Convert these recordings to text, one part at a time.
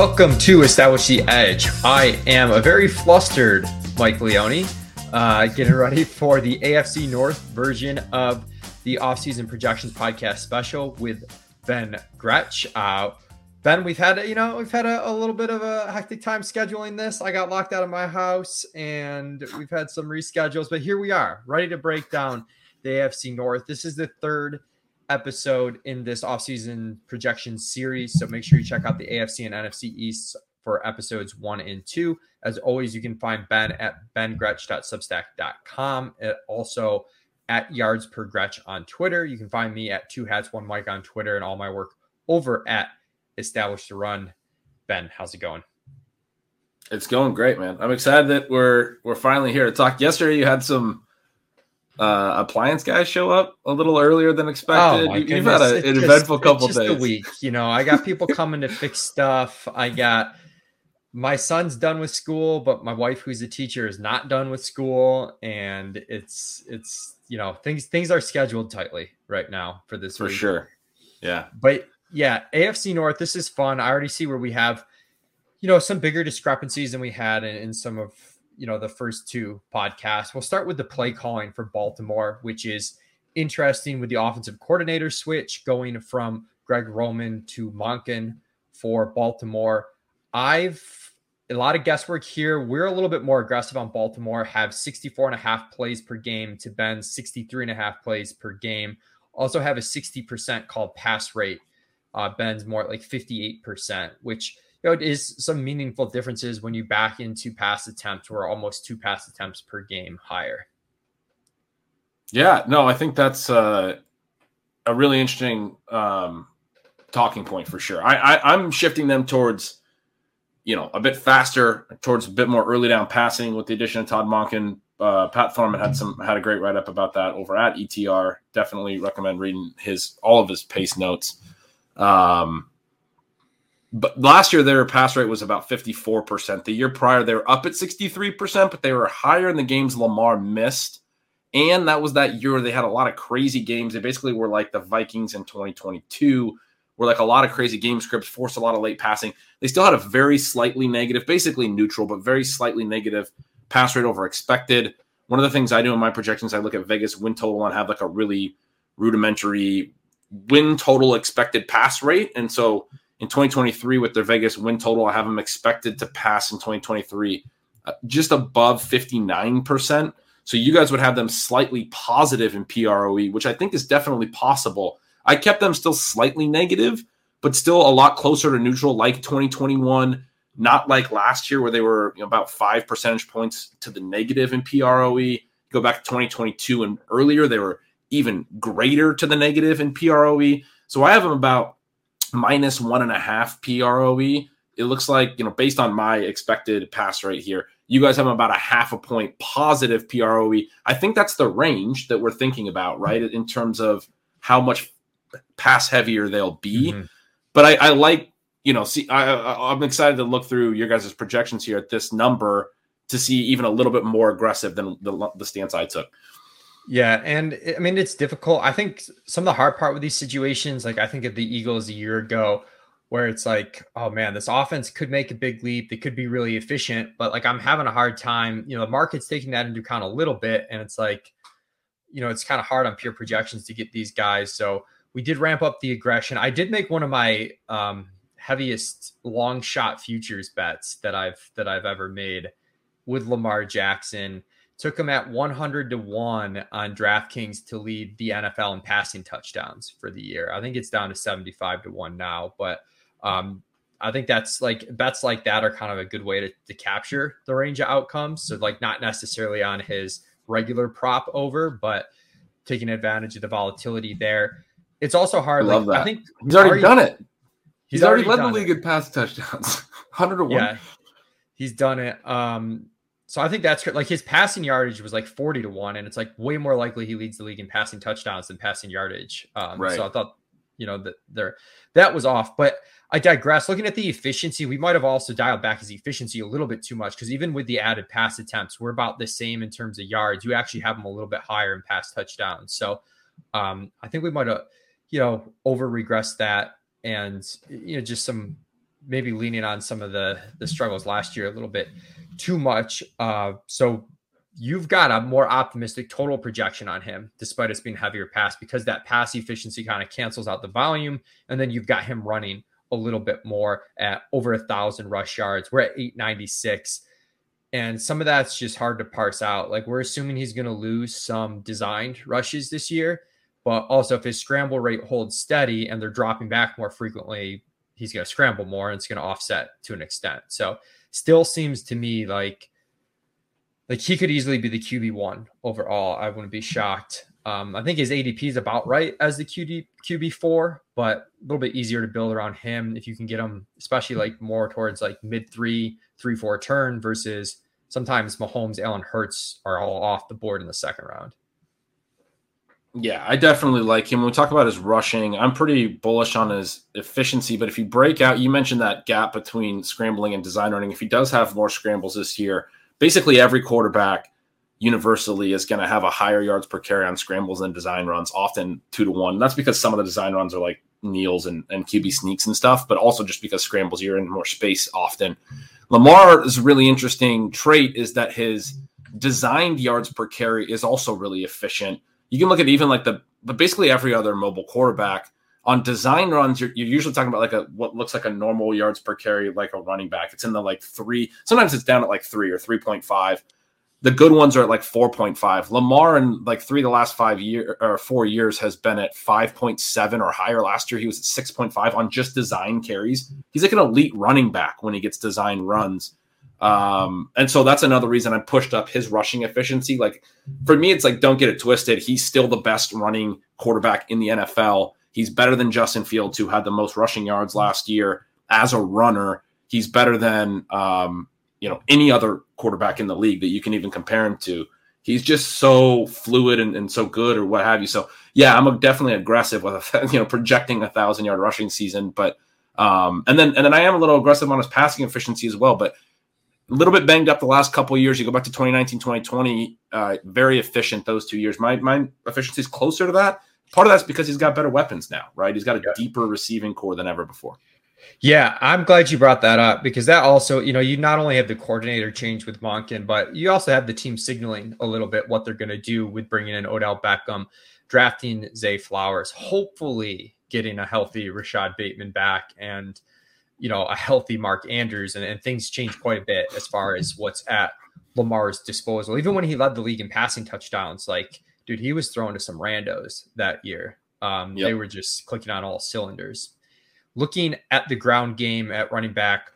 Welcome to Establish the Edge. I am a very flustered Mike Leone, uh, getting ready for the AFC North version of the offseason projections podcast special with Ben Gretch. Uh, ben, we've had you know we've had a, a, little bit of a hectic time scheduling this. I got locked out of my house, and we've had some reschedules, but here we are, ready to break down the AFC North. This is the third episode in this offseason projection series. So make sure you check out the AFC and NFC East for episodes one and two. As always, you can find Ben at bengretch.substack.com. It eh, also at yards per Gretch on Twitter. You can find me at two hats, one mic on Twitter and all my work over at Establish the Run. Ben, how's it going? It's going great, man. I'm excited that we're we're finally here to talk. Yesterday you had some uh, appliance guys show up a little earlier than expected. Oh you, have had a, an eventful couple just days. A week, you know. I got people coming to fix stuff. I got my son's done with school, but my wife, who's a teacher, is not done with school, and it's it's you know things things are scheduled tightly right now for this for week. sure. Yeah, but yeah, AFC North. This is fun. I already see where we have you know some bigger discrepancies than we had in, in some of you know the first two podcasts. We'll start with the play calling for Baltimore, which is interesting with the offensive coordinator switch going from Greg Roman to Monken for Baltimore. I've a lot of guesswork here. We're a little bit more aggressive on Baltimore, have 64 and a half plays per game to Ben's 63 and a half plays per game. Also have a 60% called pass rate. Uh, Ben's more like 58%, which you know, it is some meaningful differences when you back into pass attempts where almost two pass attempts per game higher. Yeah, no, I think that's uh, a really interesting um, talking point for sure. I, I I'm shifting them towards you know a bit faster, towards a bit more early down passing with the addition of Todd Monken. Uh, Pat Thorman had some had a great write up about that over at ETR. Definitely recommend reading his all of his pace notes. Um, but last year their pass rate was about 54%. The year prior they were up at 63%, but they were higher in the games Lamar missed. And that was that year they had a lot of crazy games. They basically were like the Vikings in 2022, where like a lot of crazy game scripts, forced a lot of late passing. They still had a very slightly negative, basically neutral, but very slightly negative pass rate over expected. One of the things I do in my projections, I look at Vegas win total and have like a really rudimentary win total expected pass rate. And so in 2023 with their Vegas win total. I have them expected to pass in 2023 uh, just above 59%. So you guys would have them slightly positive in PROE, which I think is definitely possible. I kept them still slightly negative, but still a lot closer to neutral, like 2021, not like last year where they were you know, about five percentage points to the negative in PROE. Go back to 2022 and earlier, they were even greater to the negative in PROE. So I have them about minus one and a half PROE. It looks like, you know, based on my expected pass rate here, you guys have about a half a point positive PROE. I think that's the range that we're thinking about, right? In terms of how much pass heavier they'll be. Mm-hmm. But I, I, like, you know, see, I, I'm excited to look through your guys' projections here at this number to see even a little bit more aggressive than the, the stance I took. Yeah, and I mean it's difficult. I think some of the hard part with these situations, like I think of the Eagles a year ago, where it's like, oh man, this offense could make a big leap. They could be really efficient, but like I'm having a hard time. You know, the market's taking that into account a little bit, and it's like, you know, it's kind of hard on pure projections to get these guys. So we did ramp up the aggression. I did make one of my um, heaviest long shot futures bets that I've that I've ever made with Lamar Jackson took him at 100 to 1 on DraftKings to lead the NFL in passing touchdowns for the year. I think it's down to 75 to 1 now, but um, I think that's like bets like that are kind of a good way to, to capture the range of outcomes. So, like, not necessarily on his regular prop over, but taking advantage of the volatility there. It's also hard. I love like, that. I think he's already done it. He's, he's already, already led the league in pass touchdowns. 100 to 1. Yeah, he's done it. Um, so I think that's like his passing yardage was like 40 to 1, and it's like way more likely he leads the league in passing touchdowns than passing yardage. Um, right. So I thought, you know, that there that was off. But I digress. Looking at the efficiency, we might have also dialed back his efficiency a little bit too much because even with the added pass attempts, we're about the same in terms of yards. You actually have him a little bit higher in pass touchdowns. So um, I think we might have, you know, over regressed that and you know just some maybe leaning on some of the the struggles last year a little bit too much. Uh, so you've got a more optimistic total projection on him, despite us being heavier pass, because that pass efficiency kind of cancels out the volume, and then you've got him running a little bit more at over a thousand rush yards. We're at 896. And some of that's just hard to parse out. Like we're assuming he's going to lose some designed rushes this year, but also if his scramble rate holds steady and they're dropping back more frequently, he's going to scramble more and it's going to offset to an extent. So still seems to me like like he could easily be the QB one overall. I wouldn't be shocked. Um, I think his ADP is about right as the QB QB four, but a little bit easier to build around him if you can get him, especially like more towards like mid three, three four turn versus sometimes Mahomes, Allen Hurts are all off the board in the second round. Yeah, I definitely like him. When we talk about his rushing, I'm pretty bullish on his efficiency. But if you break out, you mentioned that gap between scrambling and design running. If he does have more scrambles this year, basically every quarterback universally is going to have a higher yards per carry on scrambles than design runs, often two to one. That's because some of the design runs are like kneels and, and QB sneaks and stuff, but also just because scrambles, you're in more space often. Lamar's really interesting trait is that his designed yards per carry is also really efficient you can look at even like the but basically every other mobile quarterback on design runs, you're, you're usually talking about like a what looks like a normal yards per carry, like a running back. It's in the like three. Sometimes it's down at like three or three point five. The good ones are at like four point five. Lamar in like three the last five year or four years has been at five point seven or higher. Last year he was at six point five on just design carries. He's like an elite running back when he gets design runs. Um, and so that's another reason I pushed up his rushing efficiency. Like for me, it's like don't get it twisted. He's still the best running quarterback in the NFL. He's better than Justin Fields, who had the most rushing yards last year as a runner. He's better than um, you know any other quarterback in the league that you can even compare him to. He's just so fluid and, and so good, or what have you. So yeah, I'm definitely aggressive with a you know projecting a thousand yard rushing season, but um, and then and then I am a little aggressive on his passing efficiency as well. But a little bit banged up the last couple years. You go back to 2019, 2020, uh, very efficient those two years. My my efficiency is closer to that. Part of that's because he's got better weapons now, right? He's got a yeah. deeper receiving corps than ever before. Yeah, I'm glad you brought that up because that also, you know, you not only have the coordinator change with Monken, but you also have the team signaling a little bit what they're going to do with bringing in Odell Beckham, drafting Zay Flowers, hopefully getting a healthy Rashod Bateman back, and you know, a healthy Mark Andrews, and, and things change quite a bit as far as what's at Lamar's disposal. Even when he led the league in passing touchdowns, like, dude, he was throwing to some randos that year. Um, yep. They were just clicking on all cylinders. Looking at the ground game at running back,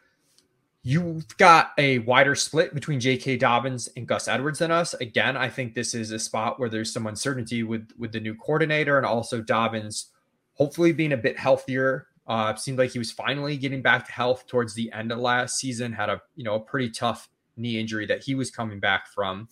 you've got a wider split between J.K. Dobbins and Gus Edwards than us. Again, I think this is a spot where there's some uncertainty with with the new coordinator and also Dobbins hopefully being a bit healthier uh, seemed like he was finally getting back to health towards the end of last season. Had a you know a pretty tough knee injury that he was coming back from.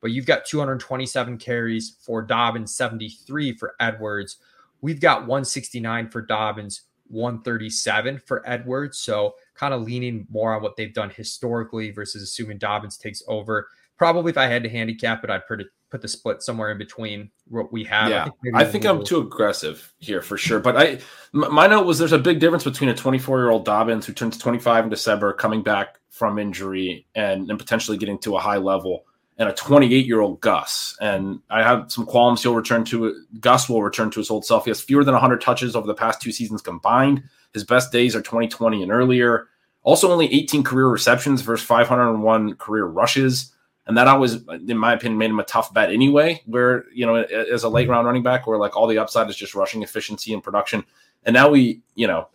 But you've got 227 carries for Dobbins, 73 for Edwards. We've got 169 for Dobbins, 137 for Edwards. So kind of leaning more on what they've done historically versus assuming Dobbins takes over. Probably if I had to handicap it, I'd put it put the split somewhere in between what we have. Yeah, I think, I think I'm too aggressive here for sure. But I, my note was there's a big difference between a 24 year old Dobbins who turns 25 in December, coming back from injury and, and potentially getting to a high level, and a 28 year old Gus. And I have some qualms. He'll return to Gus will return to his old self. He has fewer than 100 touches over the past two seasons combined. His best days are 2020 and earlier. Also, only 18 career receptions versus 501 career rushes and that always, in my opinion, made him a tough bet anyway. Where you know, as a late round running back, where like all the upside is just rushing efficiency and production, and now we, you know,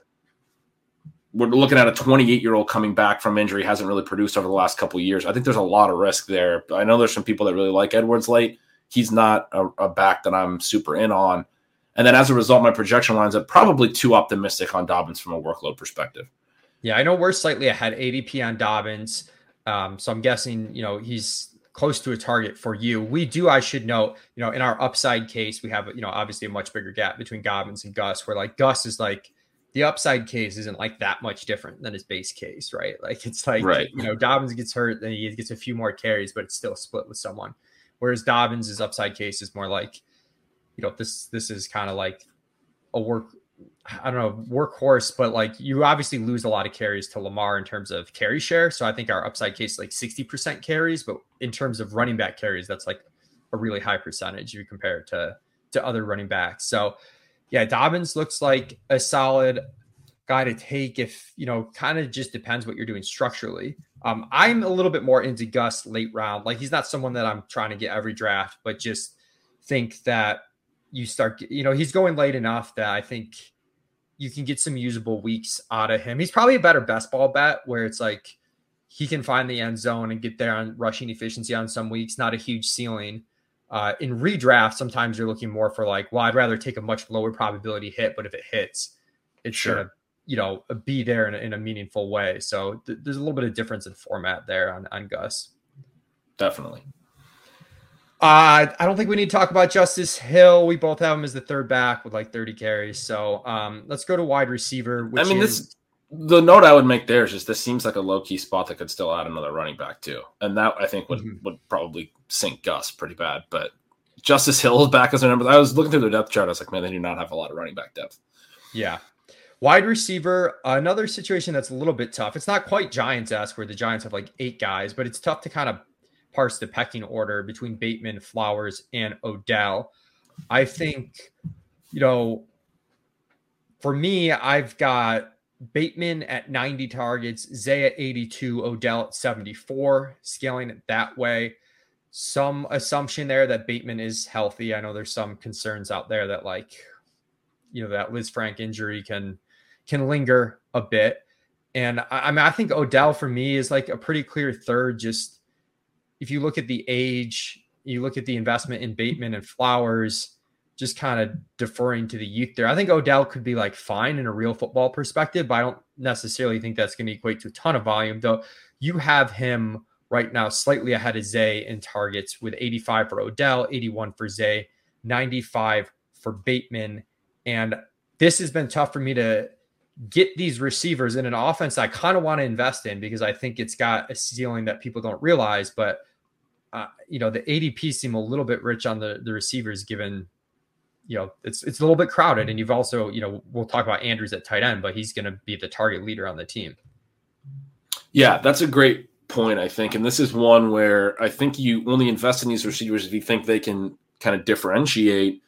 we're looking at a 28 year old coming back from injury, hasn't really produced over the last couple years. I think there's a lot of risk there. I know there's some people that really like Edwards late. He's not a, a back that I'm super in on. And then as a result, my projection lines up probably too optimistic on Dobbins from a workload perspective. Yeah, I know we're slightly ahead ADP on Dobbins. Um, so I'm guessing, you know, he's close to a target for you. We do, I should note, you know, in our upside case, we have, you know, obviously a much bigger gap between Dobbins and Gus, where like Gus is like the upside case isn't like that much different than his base case, right? Like it's like, right. you know, Dobbins gets hurt, then he gets a few more carries, but it's still split with someone. Whereas Dobbins' upside case is more like, you know, this this is kind of like a work I don't know, workhorse, but like you obviously lose a lot of carries to Lamar in terms of carry share. So I think our upside case like 60% carries, but in terms of running back carries, that's like a really high percentage if you compare it to to other running backs. So yeah, Dobbins looks like a solid guy to take if you know, kind of just depends what you're doing structurally. Um, I'm a little bit more into Gus late round. Like he's not someone that I'm trying to get every draft, but just think that you start, you know, he's going late enough that I think you can get some usable weeks out of him. He's probably a better best ball bet where it's like he can find the end zone and get there on rushing efficiency on some weeks, not a huge ceiling. Uh, in redraft, sometimes you're looking more for like, well, I'd rather take a much lower probability hit, but if it hits, it's sure. gonna, you know, be there in a, in a meaningful way. So th- there's a little bit of difference in format there on, on Gus. Definitely. Uh, I don't think we need to talk about Justice Hill. We both have him as the third back with like 30 carries. So um, let's go to wide receiver. I mean, is... this the note I would make there is just this seems like a low key spot that could still add another running back too, and that I think would mm-hmm. would probably sink Gus pretty bad. But Justice Hill is back as a number. I was looking through their depth chart. I was like, man, they do not have a lot of running back depth. Yeah. Wide receiver, another situation that's a little bit tough. It's not quite Giants esque where the Giants have like eight guys, but it's tough to kind of parse the pecking order between Bateman, Flowers, and Odell. I think, you know, for me, I've got Bateman at 90 targets, Zay at 82, Odell at 74, scaling it that way. Some assumption there that Bateman is healthy. I know there's some concerns out there that like, you know, that Lisfranc injury can can linger a bit. And I, I mean, I think Odell for me is like a pretty clear third, just if you look at the age, you look at the investment in Bateman and Flowers, just kind of deferring to the youth there. I think Odell could be like fine in a real football perspective, but I don't necessarily think that's going to equate to a ton of volume. Though you have him right now slightly ahead of Zay in targets with 85 for Odell, 81 for Zay, 95 for Bateman. And this has been tough for me to get these receivers in an offense I kind of want to invest in because I think it's got a ceiling that people don't realize. But uh, you know, the ADP seem a little bit rich on the the receivers given you know it's it's a little bit crowded and you've also you know we'll talk about Andrews at tight end but he's going to be the target leader on the team. Yeah, that's a great point I think and this is one where I think you only invest in these receivers if you think they can kind of differentiate.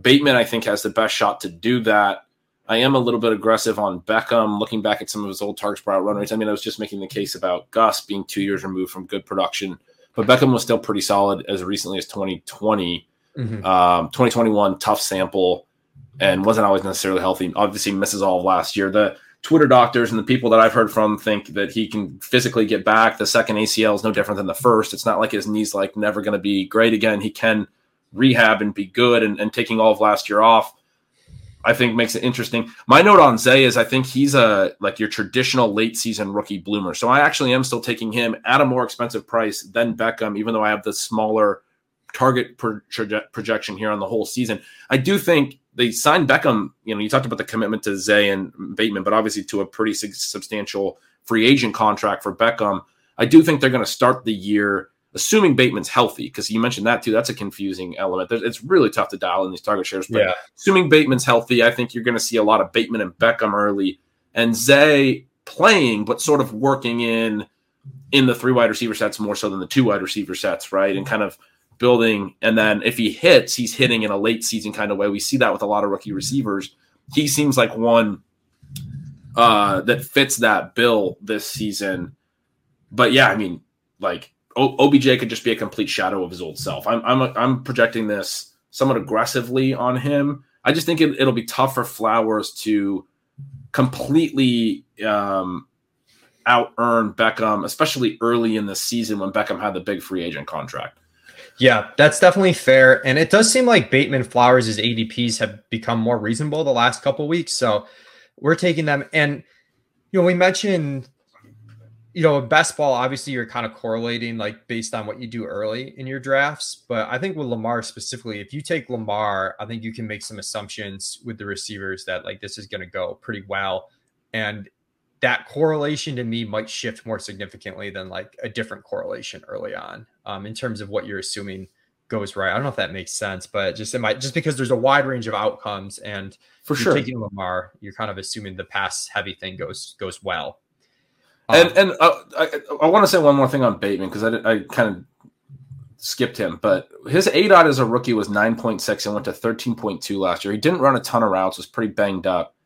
Bateman I think has the best shot to do that. I am a little bit aggressive on Beckham looking back at some of his old targets per run rates. I mean, I was just making the case about Gus being 2 years removed from good production but Beckham was still pretty solid as recently as 2020. Mm-hmm. Um, 2021, tough sample and wasn't always necessarily healthy. Obviously, misses all of last year. The Twitter doctors and the people that I've heard from think that he can physically get back. The second ACL is no different than the first. It's not like his knee's like never going to be great again. He can rehab and be good. And, and taking all of last year off I think makes it interesting. My note on Zay is I think he's a like your traditional late season rookie bloomer. So I actually am still taking him at a more expensive price than Beckham, even though I have the smaller target projection here on the whole season. I do think they signed Beckham. You know, you talked about the commitment to Zay and Bateman, but obviously to a pretty substantial free agent contract for Beckham. I do think they're going to start the year assuming Bateman's healthy, because you mentioned that too. That's a confusing element. There's, it's really tough to dial in these target shares. But yeah. assuming Bateman's healthy, I think you're going to see a lot of Bateman and Beckham early, and Zay playing, but sort of working in in the three wide receiver sets more so than the two wide receiver sets, right? And kind of building. And then if he hits, he's hitting in a late season kind of way. We see that with a lot of rookie receivers. He seems like one uh, that fits that bill this season. But yeah, I mean, like OBJ could just be a complete shadow of his old self. I'm I'm I'm projecting this somewhat aggressively on him. I just think it, will be tough for Flowers to completely um, out earn Beckham, especially early in the season when Beckham had the big free agent contract. Yeah, that's definitely fair, and it does seem like Bateman Flowers' ADPs have become more reasonable the last couple weeks. So we're taking them, and you know we mentioned you know, best ball, obviously you're kind of correlating like based on what you do early in your drafts. But I think with Lamar specifically, if you take Lamar, I think you can make some assumptions with the receivers that like this is going to go pretty well. And that correlation to me might shift more significantly than like a different correlation early on um, in terms of what you're assuming goes right. I don't know if that makes sense, but just it might just because there's a wide range of outcomes and for sure taking Lamar, you're kind of assuming the pass heavy thing goes goes well. Um, and and uh, I, I want to say one more thing on Bateman because I, I kind of skipped him, but his aDOT as a rookie was 9.6 and went to 13.2 last year. He didn't run a ton of routes, was pretty banged up.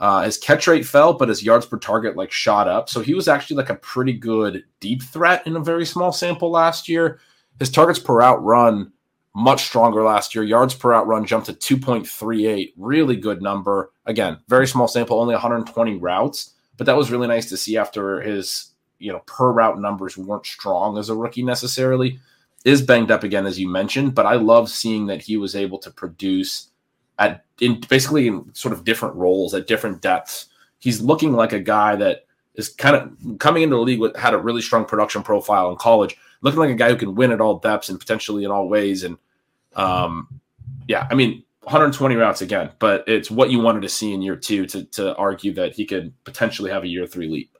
Uh, his catch rate fell, but his yards per target like shot up. So he was actually like a pretty good deep threat in a very small sample last year. His targets per route run much stronger last year. Yards per route run jumped to 2.38, really good number. Again, very small sample, only 120 routes, but that was really nice to see after his you know per route numbers weren't strong as a rookie necessarily. Is banged up again as you mentioned, but I love seeing that he was able to produce at in basically in sort of different roles at different depths. He's looking like a guy that is kind of coming into the league with had a really strong production profile in college looking like a guy who can win at all depths and potentially in all ways. And um, yeah, I mean, 120 routes again, but it's what you wanted to see in year two to to argue that he could potentially have a year three leap.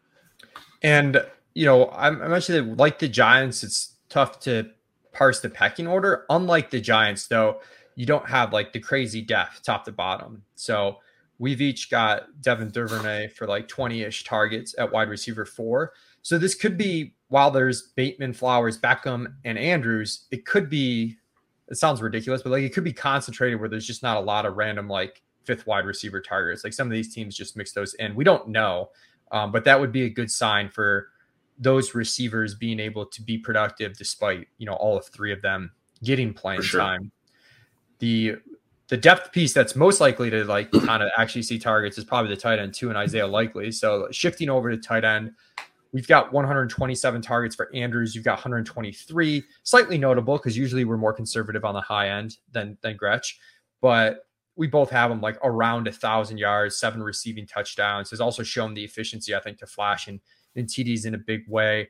And you know, I'm, I'm actually like the Giants. It's tough to parse the pecking order. Unlike the Giants, though, you don't have like the crazy depth top to bottom. So we've each got Devin Duvernay for like 20 ish targets at wide receiver four. So this could be while there's Bateman, Flowers, Beckham, and Andrews, it could be. It sounds ridiculous, but like it could be concentrated where there's just not a lot of random like fifth wide receiver targets. Like some of these teams just mix those in. We don't know, um, but that would be a good sign for those receivers being able to be productive despite you know all of three of them getting playing sure. time. The the depth piece that's most likely to like kind of actually see targets is probably the tight end two and Isaiah Likely. So shifting over to tight end, We've got 127 targets for Andrews. You've got 123. Slightly notable because usually we're more conservative on the high end than than Gretch, but we both have him like around a thousand yards, seven receiving touchdowns. Has also shown the efficiency, I think, to flash in, in TDs in a big way.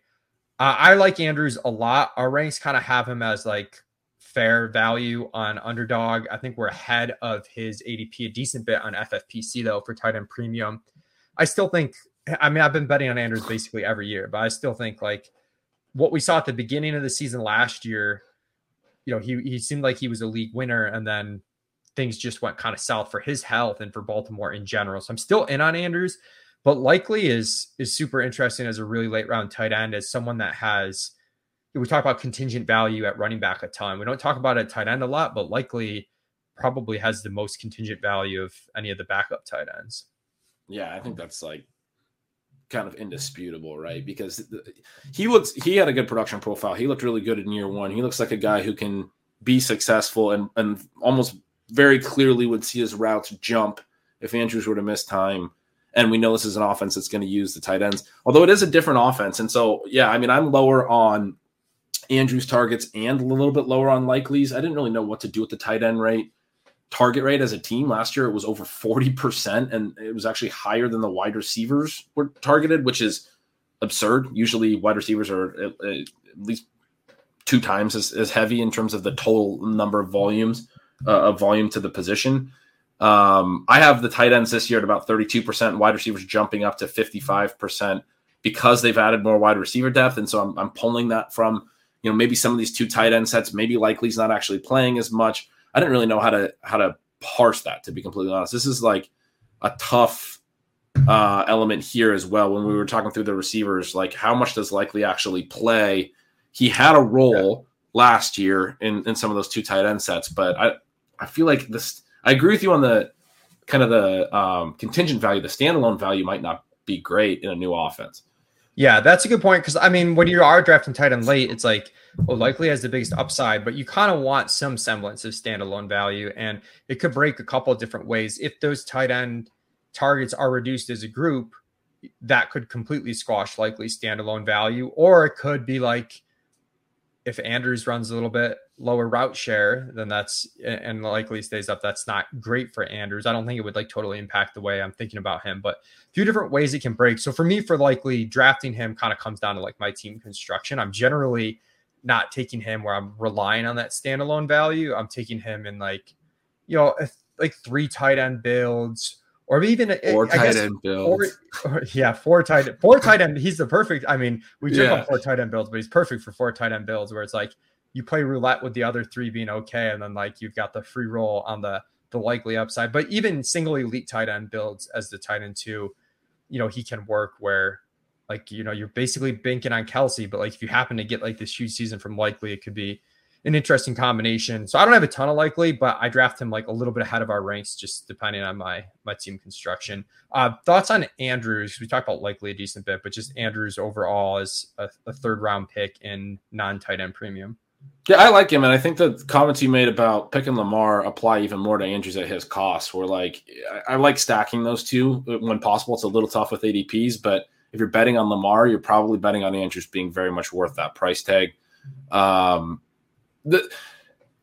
Uh, I like Andrews a lot. Our ranks kind of have him as like fair value on underdog. I think we're ahead of his ADP a decent bit on FFPC though for tight end premium. I still think I mean, I've been betting on Andrews basically every year, but I still think like what we saw at the beginning of the season last year, you know, he he seemed like he was a league winner, and then things just went kind of south for his health and for Baltimore in general. So I'm still in on Andrews, but likely is is super interesting as a really late round tight end as someone that has. We talk about contingent value at running back a ton. We don't talk about it tight end a lot, but likely probably has the most contingent value of any of the backup tight ends. Yeah, I think that's like kind of indisputable, right? Because he looks he had a good production profile. He looked really good in year one. He looks like a guy who can be successful and and almost very clearly would see his routes jump if Andrews were to miss time. And we know this is an offense that's going to use the tight ends, although it is a different offense. And so, yeah, I mean, I'm lower on Andrews' targets and a little bit lower on Likely's. I didn't really know what to do with the tight end rate target rate as a team last year it was over 40% and it was actually higher than the wide receivers were targeted which is absurd. Usually wide receivers are at, at least two times as, as, heavy in terms of the total number of volumes uh, of volume to the position. Um, i have the tight ends this year at about 32% wide receivers jumping up to 55% because they've added more wide receiver depth and so i'm, I'm pulling that from you know maybe some of these two tight end sets maybe likely's not actually playing as much I didn't really know how to how to parse that to be completely honest. This is like a tough uh, element here as well. When we were talking through the receivers, like how much does likely actually play? He had a role yeah. last year in, in some of those two tight end sets, but I I feel like this. I agree with you on the kind of the um, contingent value. The standalone value might not be great in a new offense. Yeah, that's a good point because I mean, when you are drafting tight end late, it's like well, likely has the biggest upside, but you kind of want some semblance of standalone value, and it could break a couple different ways. If those tight end targets are reduced as a group, that could completely squash likely standalone value, or it could be like if Andrews runs a little bit lower route share, then that's and likely stays up. That's not great for Andrews. I don't think it would like totally impact the way I'm thinking about him, but a few different ways it can break. So for me, for likely drafting him kind of comes down to like my team construction. I'm generally not taking him where I'm relying on that standalone value. I'm taking him in like, you know, like three tight end builds or even four I tight guess, end builds. Four, or, yeah, four tight four tight end. He's the perfect. I mean, we took yeah. on four tight end builds, but he's perfect for four tight end builds where it's like you play roulette with the other three being okay, and then like you've got the free roll on the the likely upside. But even single elite tight end builds as the tight end two, you know, he can work where like you know you're basically banking on Kelsey, but like if you happen to get like this huge season from likely, it could be an interesting combination. So I don't have a ton of likely, but I draft him like a little bit ahead of our ranks, just depending on my my team construction. Uh, thoughts on Andrews? We talked about likely a decent bit, but just Andrews overall as a, a third round pick in non tight end premium. Yeah, I like him, and I think the comments you made about picking Lamar apply even more to Andrews at his cost. Where like I, I like stacking those two when possible. It's a little tough with ADPs, but if you're betting on Lamar, you're probably betting on Andrews being very much worth that price tag. Um, the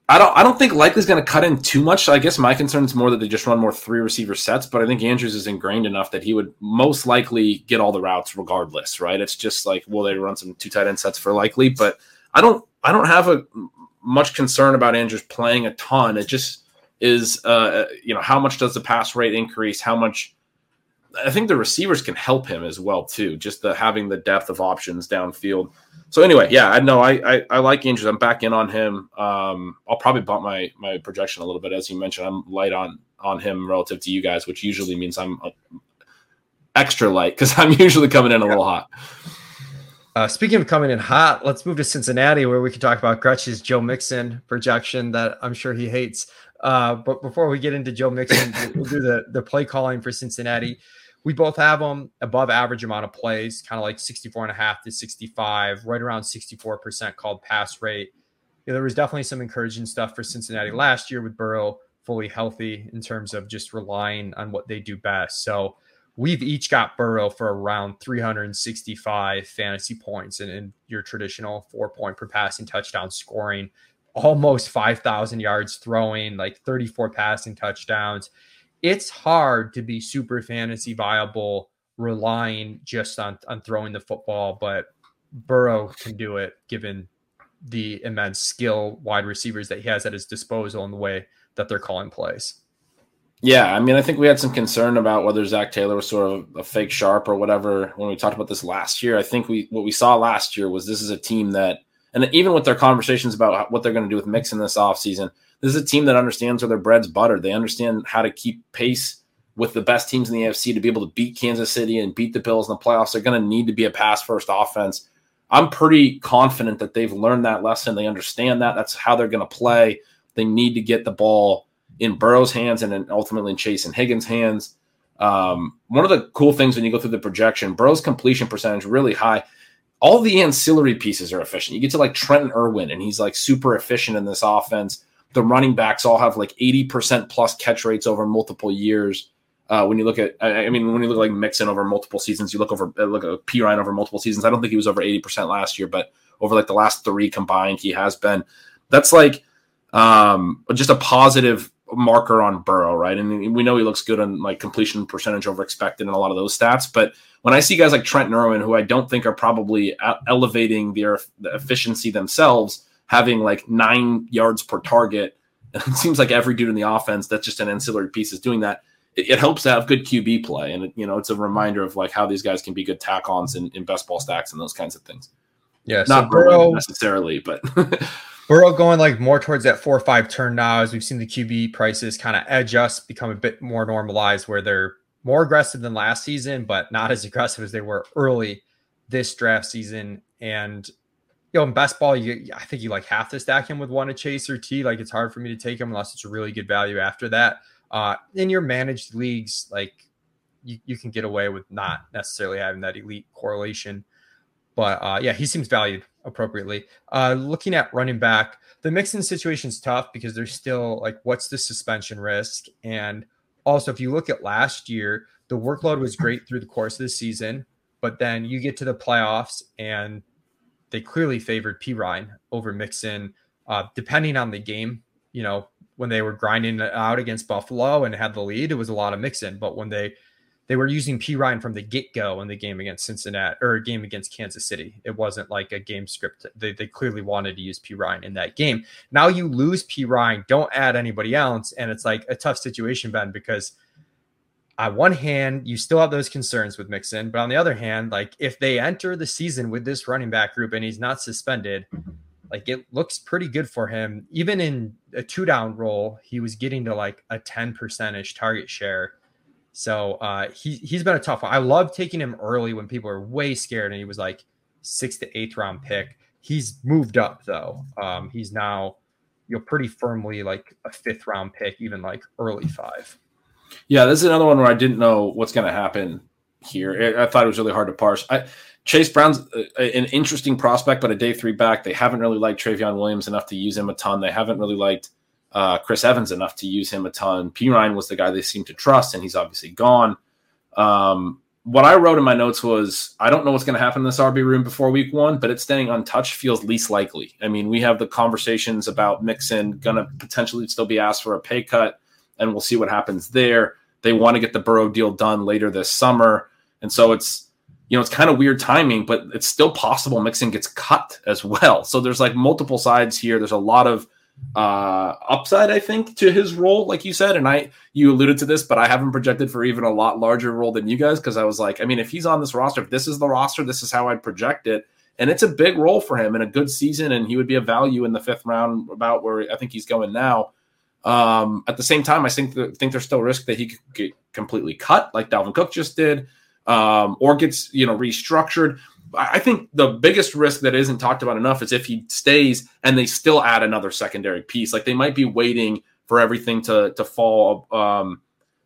I don't I don't think Likely's going to cut in too much. I guess my concern is more that they just run more three receiver sets, but I think Andrews is ingrained enough that he would most likely get all the routes regardless, right? It's just like will they run some two tight end sets for Likely, but I don't I don't have a much concern about Andrews playing a ton. It just is uh you know how much does the pass rate increase? How much I think the receivers can help him as well too. Just the having the depth of options downfield. So anyway, yeah, I know I, I, I like Andrews. I'm back in on him. Um, I'll probably bump my my projection a little bit as you mentioned. I'm light on on him relative to you guys, which usually means I'm uh, extra light because I'm usually coming in a little hot. Uh, speaking of coming in hot, let's move to Cincinnati where we can talk about Gretch's Joe Mixon projection that I'm sure he hates. Uh, but before we get into Joe Mixon, we'll do the the play calling for Cincinnati we both have them above average amount of plays, kind of like 64 and a half to 65, right around 64% called pass rate. Yeah, there was definitely some encouraging stuff for Cincinnati last year with Burrow fully healthy in terms of just relying on what they do best. So we've each got Burrow for around 365 fantasy points and in, in your traditional four point per passing touchdown scoring, almost 5,000 yards throwing, like 34 passing touchdowns it's hard to be super fantasy viable relying just on on throwing the football, but Burrow can do it given the immense skill wide receivers that he has at his disposal and the way that they're calling plays. Yeah, I mean, I think we had some concern about whether Zac Taylor was sort of a fake sharp or whatever when we talked about this last year. I think we what we saw last year was this is a team that, and even with their conversations about what they're going to do with Mixon this offseason – this is a team that understands where their bread's buttered. They understand how to keep pace with the best teams in the AFC to be able to beat Kansas City and beat the Bills in the playoffs. They're going to need to be a pass first offense. I'm pretty confident that they've learned that lesson. They understand that. That's how they're going to play. They need to get the ball in Burrow's hands and then ultimately in Chase and Higgins' hands. Um, one of the cool things when you go through the projection, Burrow's completion percentage really high. All the ancillary pieces are efficient. You get to like Trenton Irwin, and he's like super efficient in this offense the running backs all have like 80% plus catch rates over multiple years. Uh, when you look at, I mean, when you look like Mixon over multiple seasons, you look over, uh, look at Perine over multiple seasons. I don't think he was over 80% last year, but over like the last three combined, he has been. That's like um, just a positive marker on Burrow, right? And we know he looks good on like completion percentage over expected and a lot of those stats. But when I see guys like Trent Irwin, who I don't think are probably elevating their the efficiency themselves, having like nine yards per target. And it seems like every dude in the offense that's just an ancillary piece is doing that. It, it helps to have good QB play. And, it, you know, it's a reminder of like how these guys can be good tack ons in, in best ball stacks and those kinds of things. Yeah. Not so Burrow, necessarily, but. Burrow going like more towards that four or five turn now as we've seen the QB prices kind of us, become a bit more normalized where they're more aggressive than last season, but not as aggressive as they were early this draft season. And you know, in best ball, you I think you like have to stack him with one a chase or T. Like it's hard for me to take him unless it's a really good value after that. Uh, in your managed leagues, like you, you can get away with not necessarily having that elite correlation. But uh, yeah, he seems valued appropriately. Uh, looking at running back, the Mixon situation is tough because there's still like, what's the suspension risk? And also, if you look at last year, the workload was great through the course of the season, but then you get to the playoffs and they clearly favored Perine over Mixon, uh, depending on the game. You know, when they were grinding out against Buffalo and had the lead, it was a lot of Mixon. But when they they were using Perine from the get go in the game against Cincinnati or a game against Kansas City. It wasn't like a game script. They, they clearly wanted to use Perine in that game. Now you lose Perine, don't add anybody else. And it's like a tough situation, Ben, because on one hand, you still have those concerns with Mixon, but on the other hand, like if they enter the season with this running back group and he's not suspended, like it looks pretty good for him. Even in a two down role, he was getting to like a 10 percentage target share. So uh, he he's been a tough one. I love taking him early when people are way scared, and he was like sixth to eighth round pick. He's moved up though. Um, he's now you know pretty firmly like a fifth round pick, even like early five. Yeah, this is another one where I didn't know what's going to happen here. I thought it was really hard to parse. I, Chase Brown's an interesting prospect, but a day three back. They haven't really liked Trayveon Williams enough to use him a ton. They haven't really liked uh, Chris Evans enough to use him a ton. Perine was the guy they seemed to trust, and he's obviously gone. Um, what I wrote in my notes was I don't know what's going to happen in this RB room before week one, but it staying untouched feels least likely. I mean, we have the conversations about Mixon going to potentially still be asked for a pay cut, and we'll see what happens there. They want to get the Burrow deal done later this summer. And so it's, you know, it's kind of weird timing, but it's still possible Mixon gets cut as well. So there's like multiple sides here. There's a lot of uh upside i think to his role like you said and i you alluded to this but i haven't projected for even a lot larger role than you guys because i was like i mean if he's on this roster if this is the roster this is how i'd project it and it's a big role for him in a good season and he would be a value in the fifth round about where i think he's going now um at the same time i think think there's still risk that he could get completely cut like dalvin cook just did um, or gets you know restructured. I think the biggest risk that isn't talked about enough is if he stays and they still add another secondary piece. Like they might be waiting for everything to to fall um,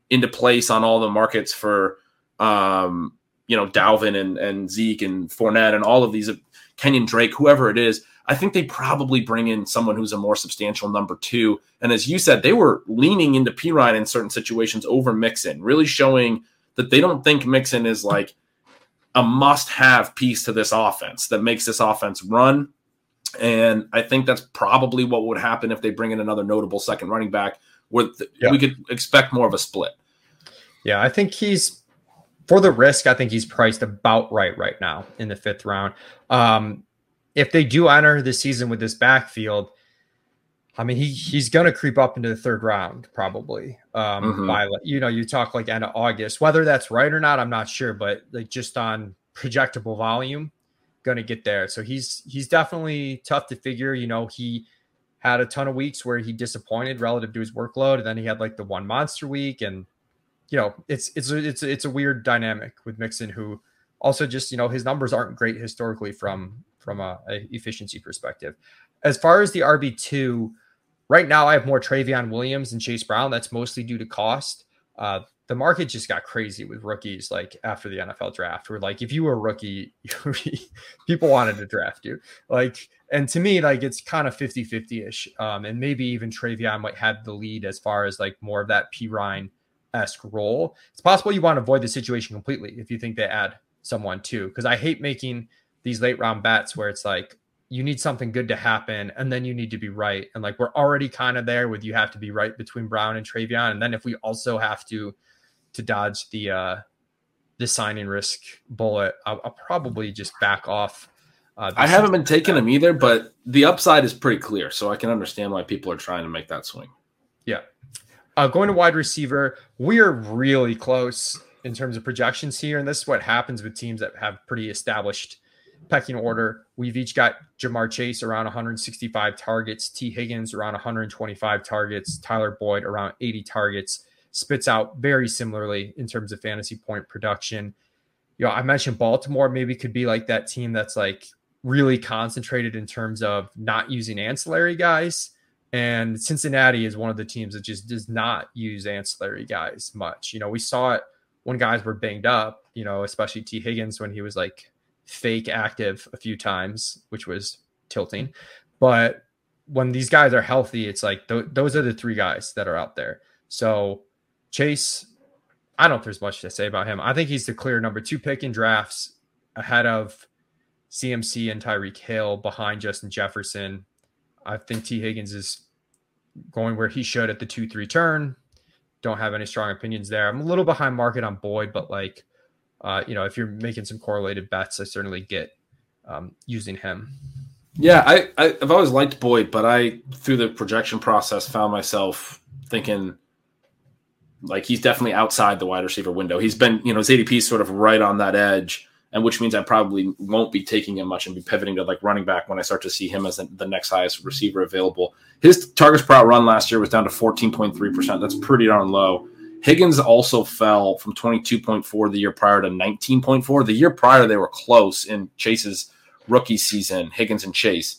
into place on all the markets for um, you know Dalvin and and Zeke and Fournette and all of these Kenyan Drake, whoever it is. I think they probably bring in someone who's a more substantial number two. And as you said, they were leaning into Perine in certain situations over Mixon, really showing that they don't think Mixon is like a must have piece to this offense that makes this offense run. And I think that's probably what would happen if they bring in another notable second running back where yeah. we could expect more of a split. Yeah, I think he's for the risk, I think he's priced about right right now in the fifth round. Um, if they do enter the season with this backfield, I mean, he he's gonna creep up into the third round probably. Um, mm-hmm. by you know, you talk like end of August. Whether that's right or not, I'm not sure, but like just on projectable volume, gonna get there. So he's he's definitely tough to figure. You know, he had a ton of weeks where he disappointed relative to his workload, and then he had like the one monster week, and you know, it's it's it's it's a weird dynamic with Mixon, who also just you know his numbers aren't great historically from from a, a efficiency perspective. As far as the RB two Right now, I have more Trayveon Williams and Chase Brown. That's mostly due to cost. Uh, the market just got crazy with rookies like after the NFL draft. Where like if you were a rookie, people wanted to draft you. Like, and to me, like it's kind of 50-50 ish. Um, and maybe even Trayveon might have the lead as far as like more of that Perine esque role. It's possible you want to avoid the situation completely if you think they add someone too. Because I hate making these late round bets where it's like, you need something good to happen and then you need to be right. And like we're already kind of there with you have to be right between Brown and Trayveon. And then if we also have to to dodge the uh the signing risk bullet, I'll, I'll probably just back off. Uh, I haven't been taking them either, but the upside is pretty clear, so I can understand why people are trying to make that swing. Yeah, uh, going to wide receiver, we are really close in terms of projections here, and this is what happens with teams that have pretty established pecking order. We've each got Ja'Marr Chase around 165 targets, Tee Higgins around 125 targets, Tyler Boyd around 80 targets. Spits out very similarly in terms of fantasy point production. You know, I mentioned Baltimore maybe could be like that team that's like really concentrated in terms of not using ancillary guys. And Cincinnati is one of the teams that just does not use ancillary guys much. You know, we saw it when guys were banged up, you know, especially Tee Higgins when he was like fake active a few times, which was tilting. But when these guys are healthy, it's like th- those are the three guys that are out there. So Chase, I don't know if there's much to say about him. I think he's the clear number two pick in drafts ahead of CMC and Tyreek Hill behind Justin Jefferson. I think Tee Higgins is going where he should at the 2 3 turn. Don't have any strong opinions there. I'm a little behind market on Boyd, but like uh, you know, if you're making some correlated bets, I certainly get um, using him. Yeah, I, I have always liked Boyd, but I through the projection process found myself thinking like he's definitely outside the wide receiver window. He's been, you know, his ADP is sort of right on that edge. and which means I probably won't be taking him much and be pivoting to like running back when I start to see him as the next highest receiver available. His targets per run last year was down to 14.3%. That's pretty darn low. Higgins also fell from 22.4 the year prior to 19.4. The year prior, they were close in Chase's rookie season, Higgins and Chase.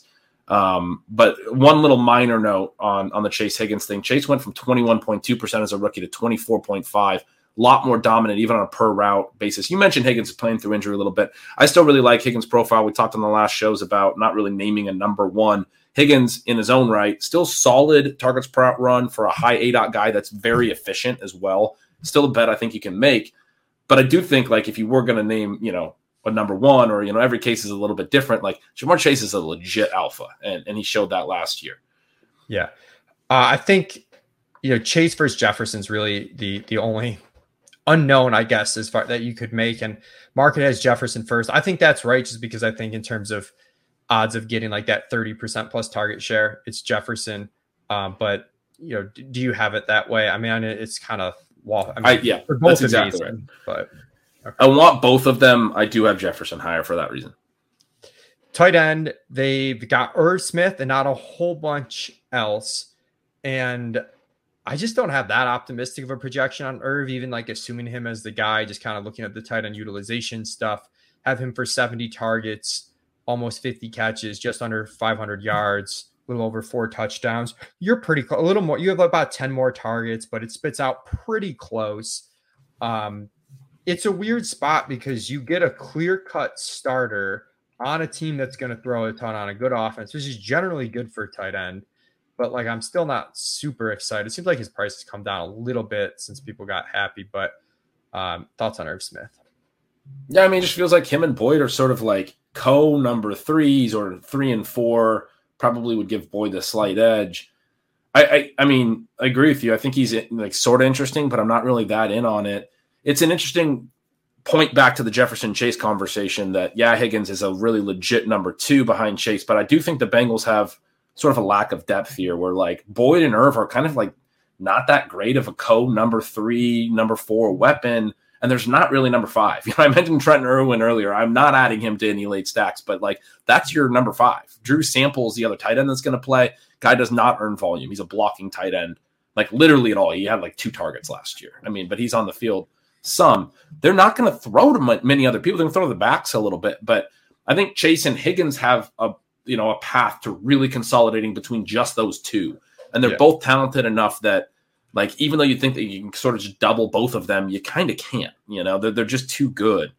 Um, but one little minor note on, on the Chase Higgins thing Chase went from 21.2% as a rookie to 24.5 a lot more dominant, even on a per route basis. You mentioned Higgins playing through injury a little bit. I still really like Higgins' profile. We talked on the last shows about not really naming a number one. Higgins, in his own right, still solid targets per run for a high A dot guy that's very efficient as well. Still a bet I think you can make. But I do think like if you were going to name, you know, a number one, or you know, every case is a little bit different. Like Ja'Marr Chase is a legit alpha, and, and he showed that last year. Yeah, uh, I think you know Chase versus Jefferson's really the the only unknown, I guess, as far that you could make and market as Jefferson first. I think that's right, just because I think in terms of odds of getting like that 30% plus target share, it's Jefferson. Um, but you know, do you have it that way? I mean, it's kind of well, I mean, I, yeah, for both that's exactly these, right. But okay. I want both of them. I do have Jefferson higher for that reason. Tight end, they've got Irv Smith and not a whole bunch else. And I just don't have that optimistic of a projection on Irv, even like assuming him as the guy, just kind of looking at the tight end utilization stuff. Have him for 70 targets, almost 50 catches, just under 500 yards, a little over four touchdowns. You're pretty close, a little more. You have about 10 more targets, but it spits out pretty close. Um, it's a weird spot because you get a clear cut starter on a team that's going to throw a ton on a good offense, which is generally good for tight end but like I'm still not super excited. It seems like his price has come down a little bit since people got happy. But um, thoughts on Irv Smith? Yeah, I mean, it just feels like him and Boyd are sort of like co number threes or three and four. Probably would give Boyd the slight edge. I, I, I mean, I agree with you. I think he's like sort of interesting, but I'm not really that in on it. It's an interesting point back to the Jefferson Chase conversation that yeah, Higgins is a really legit number two behind Chase, but I do think the Bengals have sort of a lack of depth here where like Boyd and Irv are kind of like not that great of a co number three, number four weapon. And there's not really number five. You know, I mentioned Trenton Irwin earlier. I'm not adding him to any late stacks, but like that's your number five. Drew Samples, the other tight end that's going to play. Guy does not earn volume. He's a blocking tight end, like literally at all. He had like two targets last year. I mean, but he's on the field some. They're not going to throw to many other people. They're going to throw the backs a little bit, but I think Chase and Higgins have a you know a path to really consolidating between just those two and they're yeah. both talented enough that like even though you think that you can sort of just double both of them you kind of can't you know? They're, they're just too good.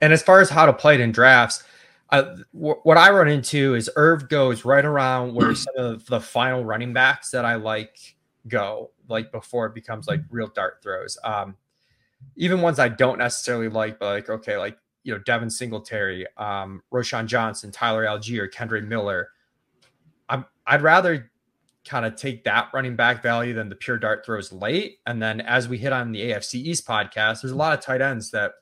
And as far as how to play it in drafts uh, w- what i run into is irv goes right around where some of the final running backs that i like go like before it becomes like real dart throws. Um even ones i don't necessarily like but like okay like you know, Devin Singletary, um, Roschon Johnson, Tyler Allgeier, Kendre Miller. I'm I'd rather kind of take that running back value than the pure dart throws late. And then as we hit on the AFC East podcast, there's a lot of tight ends that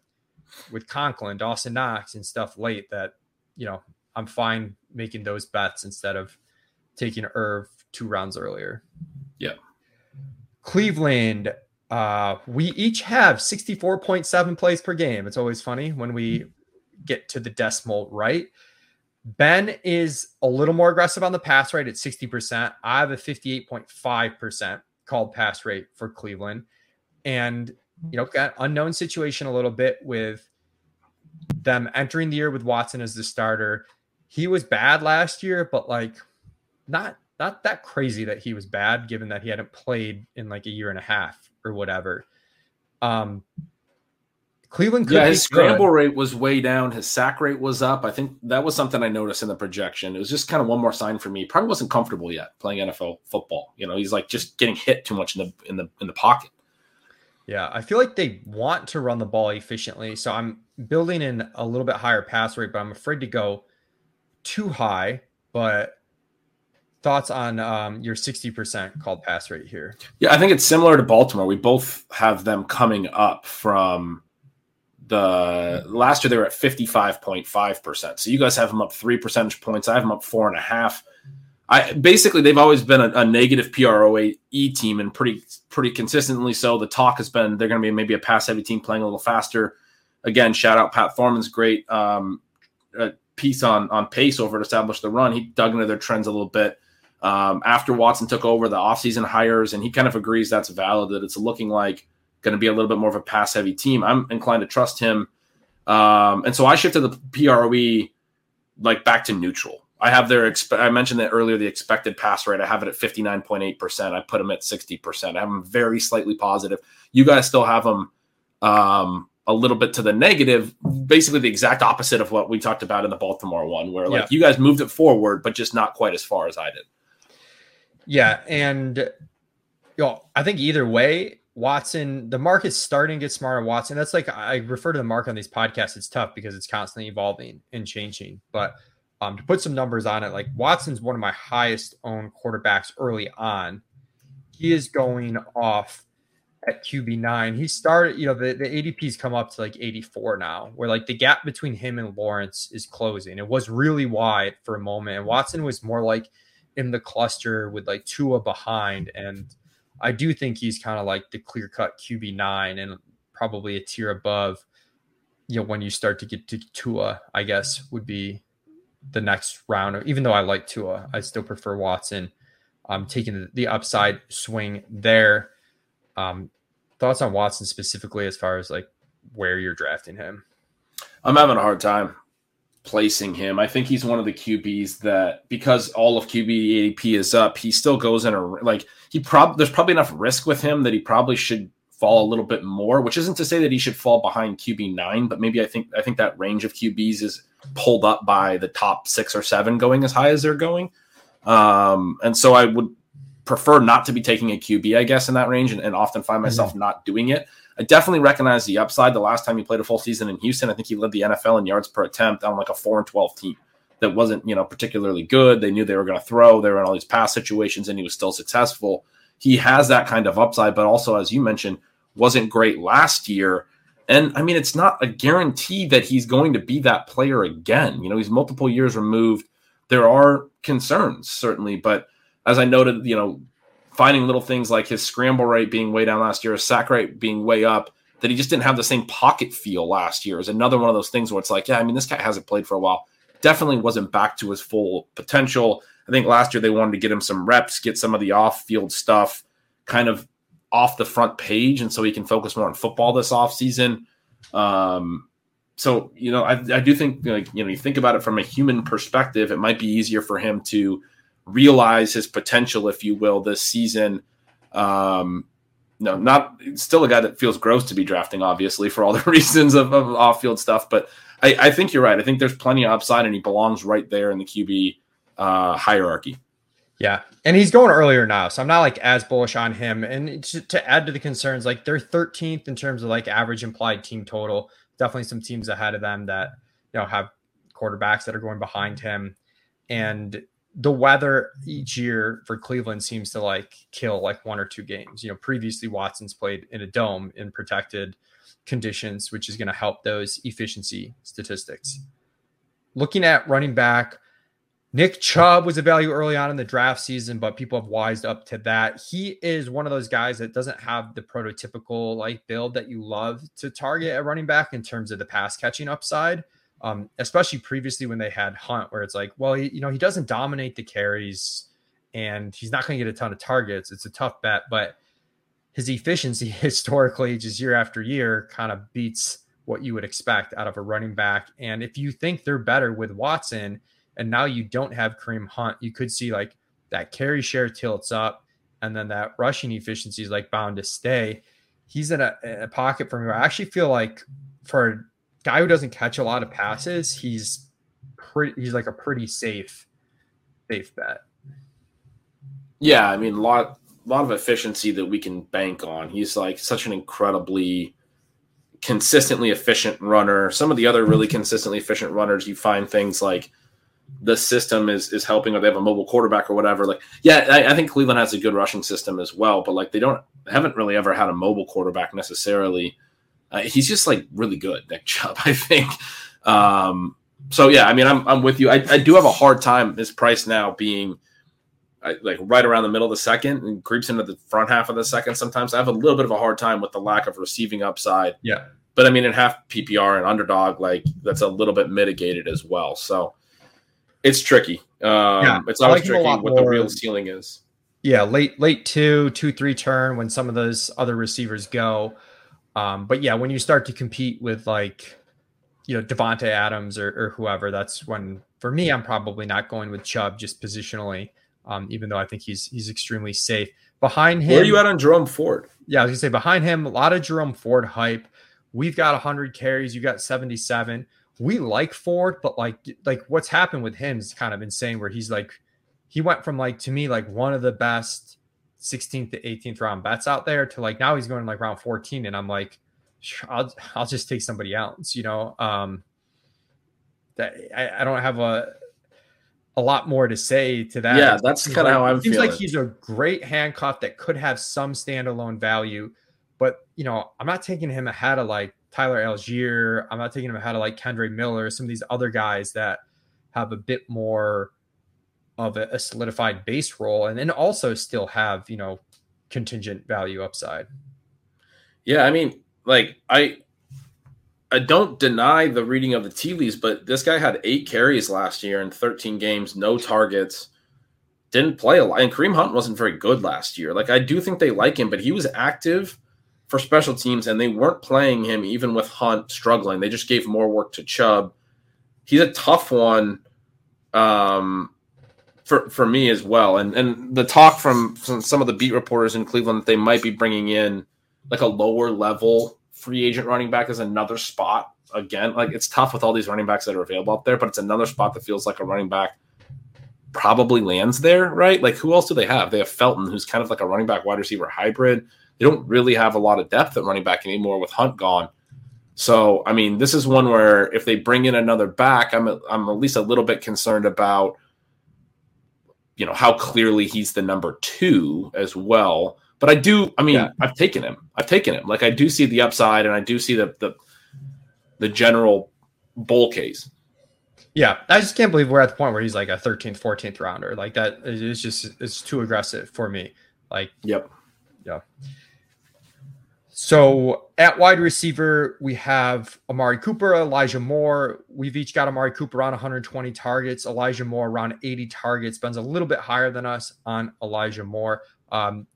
with Conklin, Dawson Knox, and stuff late that, you know, I'm fine making those bets instead of taking Irv two rounds earlier. Yeah. Cleveland, uh, we each have 64.7 plays per game. It's always funny when we get to the decimal right. Ben is a little more aggressive on the pass rate at 60%. I have a 58.5% called pass rate for Cleveland. And, you know, got unknown situation a little bit with them entering the year with Watson as the starter. He was bad last year, but like not not that crazy that he was bad given that he hadn't played in like a year and a half or whatever. Um, Cleveland yeah, his scramble good. rate was way down. His sack rate was up. I think that was something I noticed in the projection. It was just kind of one more sign for me. Probably wasn't comfortable yet playing NFL football. You know, he's like just getting hit too much in the in the in the pocket. Yeah, I feel like they want to run the ball efficiently, so I'm building in a little bit higher pass rate, but I'm afraid to go too high. But thoughts on um, your 60% called pass rate here? Yeah, I think it's similar to Baltimore. We both have them coming up from last year they were at 55.5%. So you guys have them up three percentage points. I have them up four and a half. I basically they've always been a, a negative PROE team and pretty pretty consistently so. The talk has been they're going to be maybe a pass heavy team playing a little faster. again, shout out Pat Thorman's great um, uh, piece on on pace over to establish the run. He dug into their trends a little bit um, after Watson took over the offseason hires, and he kind of agrees that's valid. That it's looking like going to be a little bit more of a pass heavy team. I'm inclined to trust him, um, and so I shifted the PROE like back to neutral. I have their expe- I mentioned that earlier the expected pass rate. I have it at 59.8%. I put them at 60%. I have them very slightly positive. You guys still have them um, a little bit to the negative, basically the exact opposite of what we talked about in the Baltimore one, where like yeah. you guys moved it forward, but just not quite as far as I did. Yeah, and you know, I think either way, Watson, the market's starting to get smarter. Watson, that's like I refer to the market on these podcasts. It's tough because it's constantly evolving and changing. But um, to put some numbers on it, like Watson's one of my highest owned quarterbacks early on. He is going off at QB9. He started, you know, the, the ADPs come up to like 84 now, where like the gap between him and Lawrence is closing. It was really wide for a moment. And Watson was more like in the cluster with like Tua behind. And I do think he's kind of like the clear cut QB9 and probably a tier above, you know, when you start to get to Tua, I guess would be the next round. Even though I like Tua, I still prefer Watson. I'm taking the upside swing there. Um, thoughts on Watson specifically as far as like where you're drafting him? I'm having a hard time placing him. I think he's one of the QBs that because all of QB ADP is up, he still goes in a like he probably there's probably enough risk with him that he probably should fall a little bit more, which isn't to say that he should fall behind QB nine, but maybe I think I think that range of QBs is pulled up by the top six or seven going as high as they're going. Um, and so I would prefer not to be taking a QB, I guess, in that range, and, and often find myself mm-hmm. not doing it. I definitely recognize the upside. The last time he played a full season in Houston, I think he led the NFL in yards per attempt on like a four and twelve team that wasn't, you know, particularly good. They knew they were going to throw. They were in all these pass situations, and he was still successful. He has that kind of upside, but also, as you mentioned, wasn't great last year. And I mean, it's not a guarantee that he's going to be that player again. You know, he's multiple years removed. There are concerns, certainly, but as I noted, you know, finding little things like his scramble rate being way down last year, his sack rate being way up, that he just didn't have the same pocket feel last year is another one of those things where it's like, yeah, I mean, this guy hasn't played for a while. Definitely wasn't back to his full potential. I think last year they wanted to get him some reps, get some of the off field stuff kind of off the front page. And so he can focus more on football this offseason. Um, so, you know, I, I do think, like, you know, you think about it from a human perspective, it might be easier for him to realize his potential, if you will, this season. Um, no, not still a guy that feels gross to be drafting, obviously, for all the reasons of, of off field stuff. But I, I, think you're right. I think there's plenty of upside, and he belongs right there in the QB uh, hierarchy. Yeah, and he's going earlier now, so I'm not like as bullish on him. And to, to add to the concerns, like they're 13th in terms of like average implied team total. Definitely some teams ahead of them that you know have quarterbacks that are going behind him, and the weather each year for Cleveland seems to like kill like one or two games. You know, previously Watson's played in a dome in protected conditions, which is going to help those efficiency statistics. Looking at running back, Nick Chubb was a value early on in the draft season, but people have wised up to that. He is one of those guys that doesn't have the prototypical like build that you love to target at running back in terms of the pass catching upside um, especially previously when they had Hunt, where it's like, well, he, you know, he doesn't dominate the carries and he's not going to get a ton of targets. It's a tough bet, but his efficiency historically, just year after year, kind of beats what you would expect out of a running back. And if you think they're better with Watson and now you don't have Kareem Hunt, you could see like that carry share tilts up and then that rushing efficiency is like bound to stay. He's in a, in a pocket for me. I actually feel like for guy who doesn't catch a lot of passes, he's pretty he's like a pretty safe safe bet. Yeah, I mean a lot a lot of efficiency that we can bank on. He's like such an incredibly consistently efficient runner. Some of the other really consistently efficient runners, you find things like the system is is helping or they have a mobile quarterback or whatever. Like, yeah, I, I think Cleveland has a good rushing system as well, but like they don't haven't really ever had a mobile quarterback necessarily. Uh, he's just like really good, Nick Chubb. I think. Um, so yeah, I mean, I'm I'm with you. I, I do have a hard time his price now being like right around the middle of the second and creeps into the front half of the second. Sometimes I have a little bit of a hard time with the lack of receiving upside. Yeah. but I mean, in half PPR and underdog, like that's a little bit mitigated as well. So it's tricky. Um, yeah, it's always like tricky what more. the real ceiling is. Yeah, late late two, two, three turn when some of those other receivers go. Um, but yeah, when you start to compete with like, you know, Davante Adams or, or whoever, that's when for me, I'm probably not going with Chubb just positionally. Um, even though I think he's he's extremely safe. Behind him, where are you at on Jerome Ford? Yeah, I was gonna say behind him, a lot of Jerome Ford hype. We've got 100 carries. You got 77. We like Ford, but like like what's happened with him is kind of insane. Where he's like, he went from like to me like one of the best 16th to 18th round bets out there to like now he's going like round 14, and I'm like, I'll I'll just take somebody else. You know, um, that I, I don't have a a lot more to say to that. Yeah, that's kind of how I'm seems feeling. like he's a great handcuff that could have some standalone value, but you know, I'm not taking him ahead of like Tyler Allgeier. I'm not taking him ahead of like Kendre Miller, some of these other guys that have a bit more of a, solidified base role and then also still have, you know, contingent value upside. Yeah, I mean, like I I don't deny the reading of the tea leaves, but this guy had eight carries last year in 13 games, no targets, didn't play a lot. And Kareem Hunt wasn't very good last year. Like, I do think they like him, but he was active for special teams and they weren't playing him even with Hunt struggling. They just gave more work to Chubb. He's a tough one um, for, for me as well. And, and the talk from, from some of the beat reporters in Cleveland that they might be bringing in like a lower level free agent running back is another spot. Again, like it's tough with all these running backs that are available up there, but it's another spot that feels like a running back probably lands there, right? Like who else do they have? They have Felton, who's kind of like a running back wide receiver hybrid. They don't really have a lot of depth at running back anymore with Hunt gone. So, I mean, this is one where if they bring in another back, I'm I'm at least a little bit concerned about you know how clearly he's the number two as well. But I do. I mean, yeah. I've taken him. I've taken him. Like I do see the upside, and I do see the the the general bull case. Yeah, I just can't believe we're at the point where he's like a 13th, 14th rounder. Like that is just it's too aggressive for me. Like, yep, yeah. So at wide receiver, we have Amari Cooper, Elijah Moore. We've each got Amari Cooper around 120 targets, Elijah Moore around 80 targets. Ben's a little bit higher than us on Elijah Moore. Um,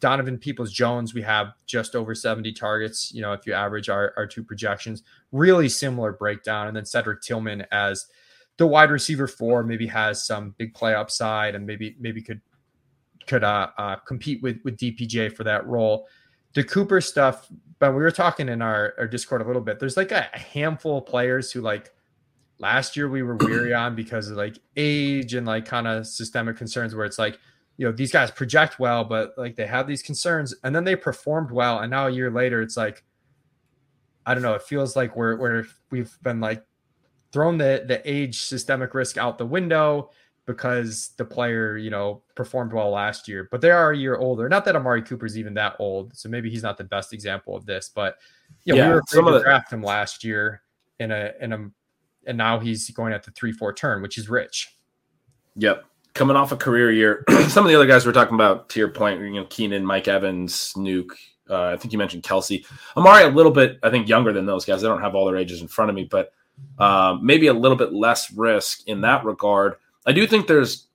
Donovan Peoples Jones, we have just over 70 targets. You know, if you average our, our two projections, really similar breakdown. And then Cedric Tillman as the wide receiver four, maybe has some big play upside and maybe maybe could could uh, uh, compete with with DPJ for that role. The Cooper stuff, but we were talking in our, our Discord a little bit. There's like a handful of players who like last year we were weary on because of like age and like kind of systemic concerns where it's like you know these guys project well but like they have these concerns and then they performed well and now a year later it's like i don't know it feels like we're, we're we've been like thrown the the age systemic risk out the window because the player you know performed well last year but they are a year older not that amari cooper's even that old so maybe he's not the best example of this but you know, yeah we were some of the draft him last year in a in a and now he's going at the three four turn which is rich yep coming off a career year. Some of the other guys we're talking about, to your point, you know, Keenan, Mike Evans, Nuke. Uh, I think you mentioned Kelce. Amari, a little bit, I think, younger than those guys. I don't have all their ages in front of me, but um, maybe a little bit less risk in that regard. I do think there's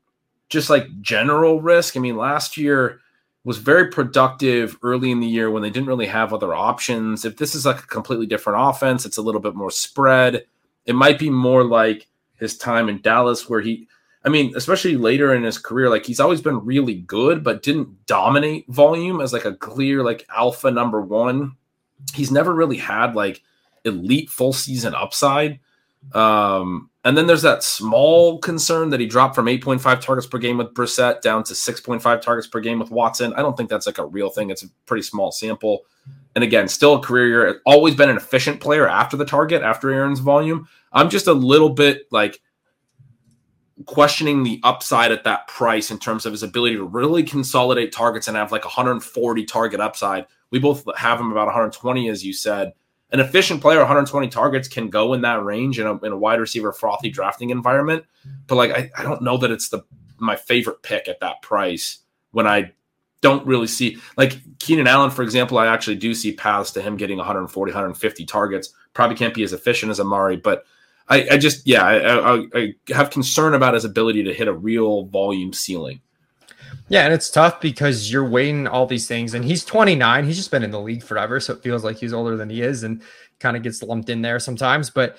just like general risk. I mean, last year was very productive early in the year when they didn't really have other options. If this is like a completely different offense, it's a little bit more spread. It might be more like his time in Dallas where he I mean, especially later in his career, like he's always been really good, but didn't dominate volume as like a clear like alpha number one. He's never really had like elite full season upside. Um, and then there's that small concern that he dropped from 8.5 targets per game with Brissett down to 6.5 targets per game with Watson. I don't think that's like a real thing. It's a pretty small sample. And again, still a career year. Always been an efficient player after the target, after Aaron's volume. I'm just a little bit like questioning the upside at that price in terms of his ability to really consolidate targets and have like 140 target upside. We both have him about 120, as you said. An efficient player, 120 targets can go in that range in a, in a wide receiver frothy drafting environment. But like, I, I don't know that it's the my favorite pick at that price when I don't really see like Keenan Allen, for example. I actually do see paths to him getting 140, 150 targets. Probably can't be as efficient as Amari, but I, I just yeah, I, I, I have concern about his ability to hit a real volume ceiling. Yeah, and it's tough because you're weighing all these things, and he's 29. He's just been in the league forever, so it feels like he's older than he is, and kind of gets lumped in there sometimes. But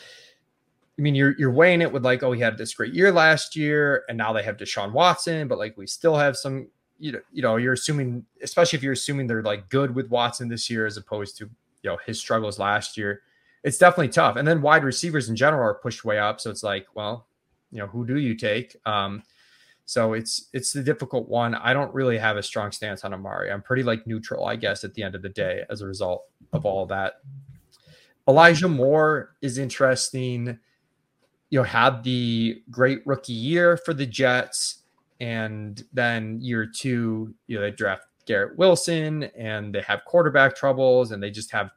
I mean, you're you're weighing it with like, oh, he had this great year last year, and now they have Deshaun Watson, but like we still have some, you know, you know, you're assuming, especially if you're assuming they're like good with Watson this year as opposed to you know his struggles last year. It's definitely tough. And then wide receivers in general are pushed way up, so it's like, well, you know, who do you take? Um, so it's it's the difficult one. I don't really have a strong stance on Amari. I'm pretty like neutral, I guess, at the end of the day, as a result of all of that. Elijah Moore is interesting. You know, had the great rookie year for the Jets, and then year two, you know, they draft Garrett Wilson and they have quarterback troubles and they just have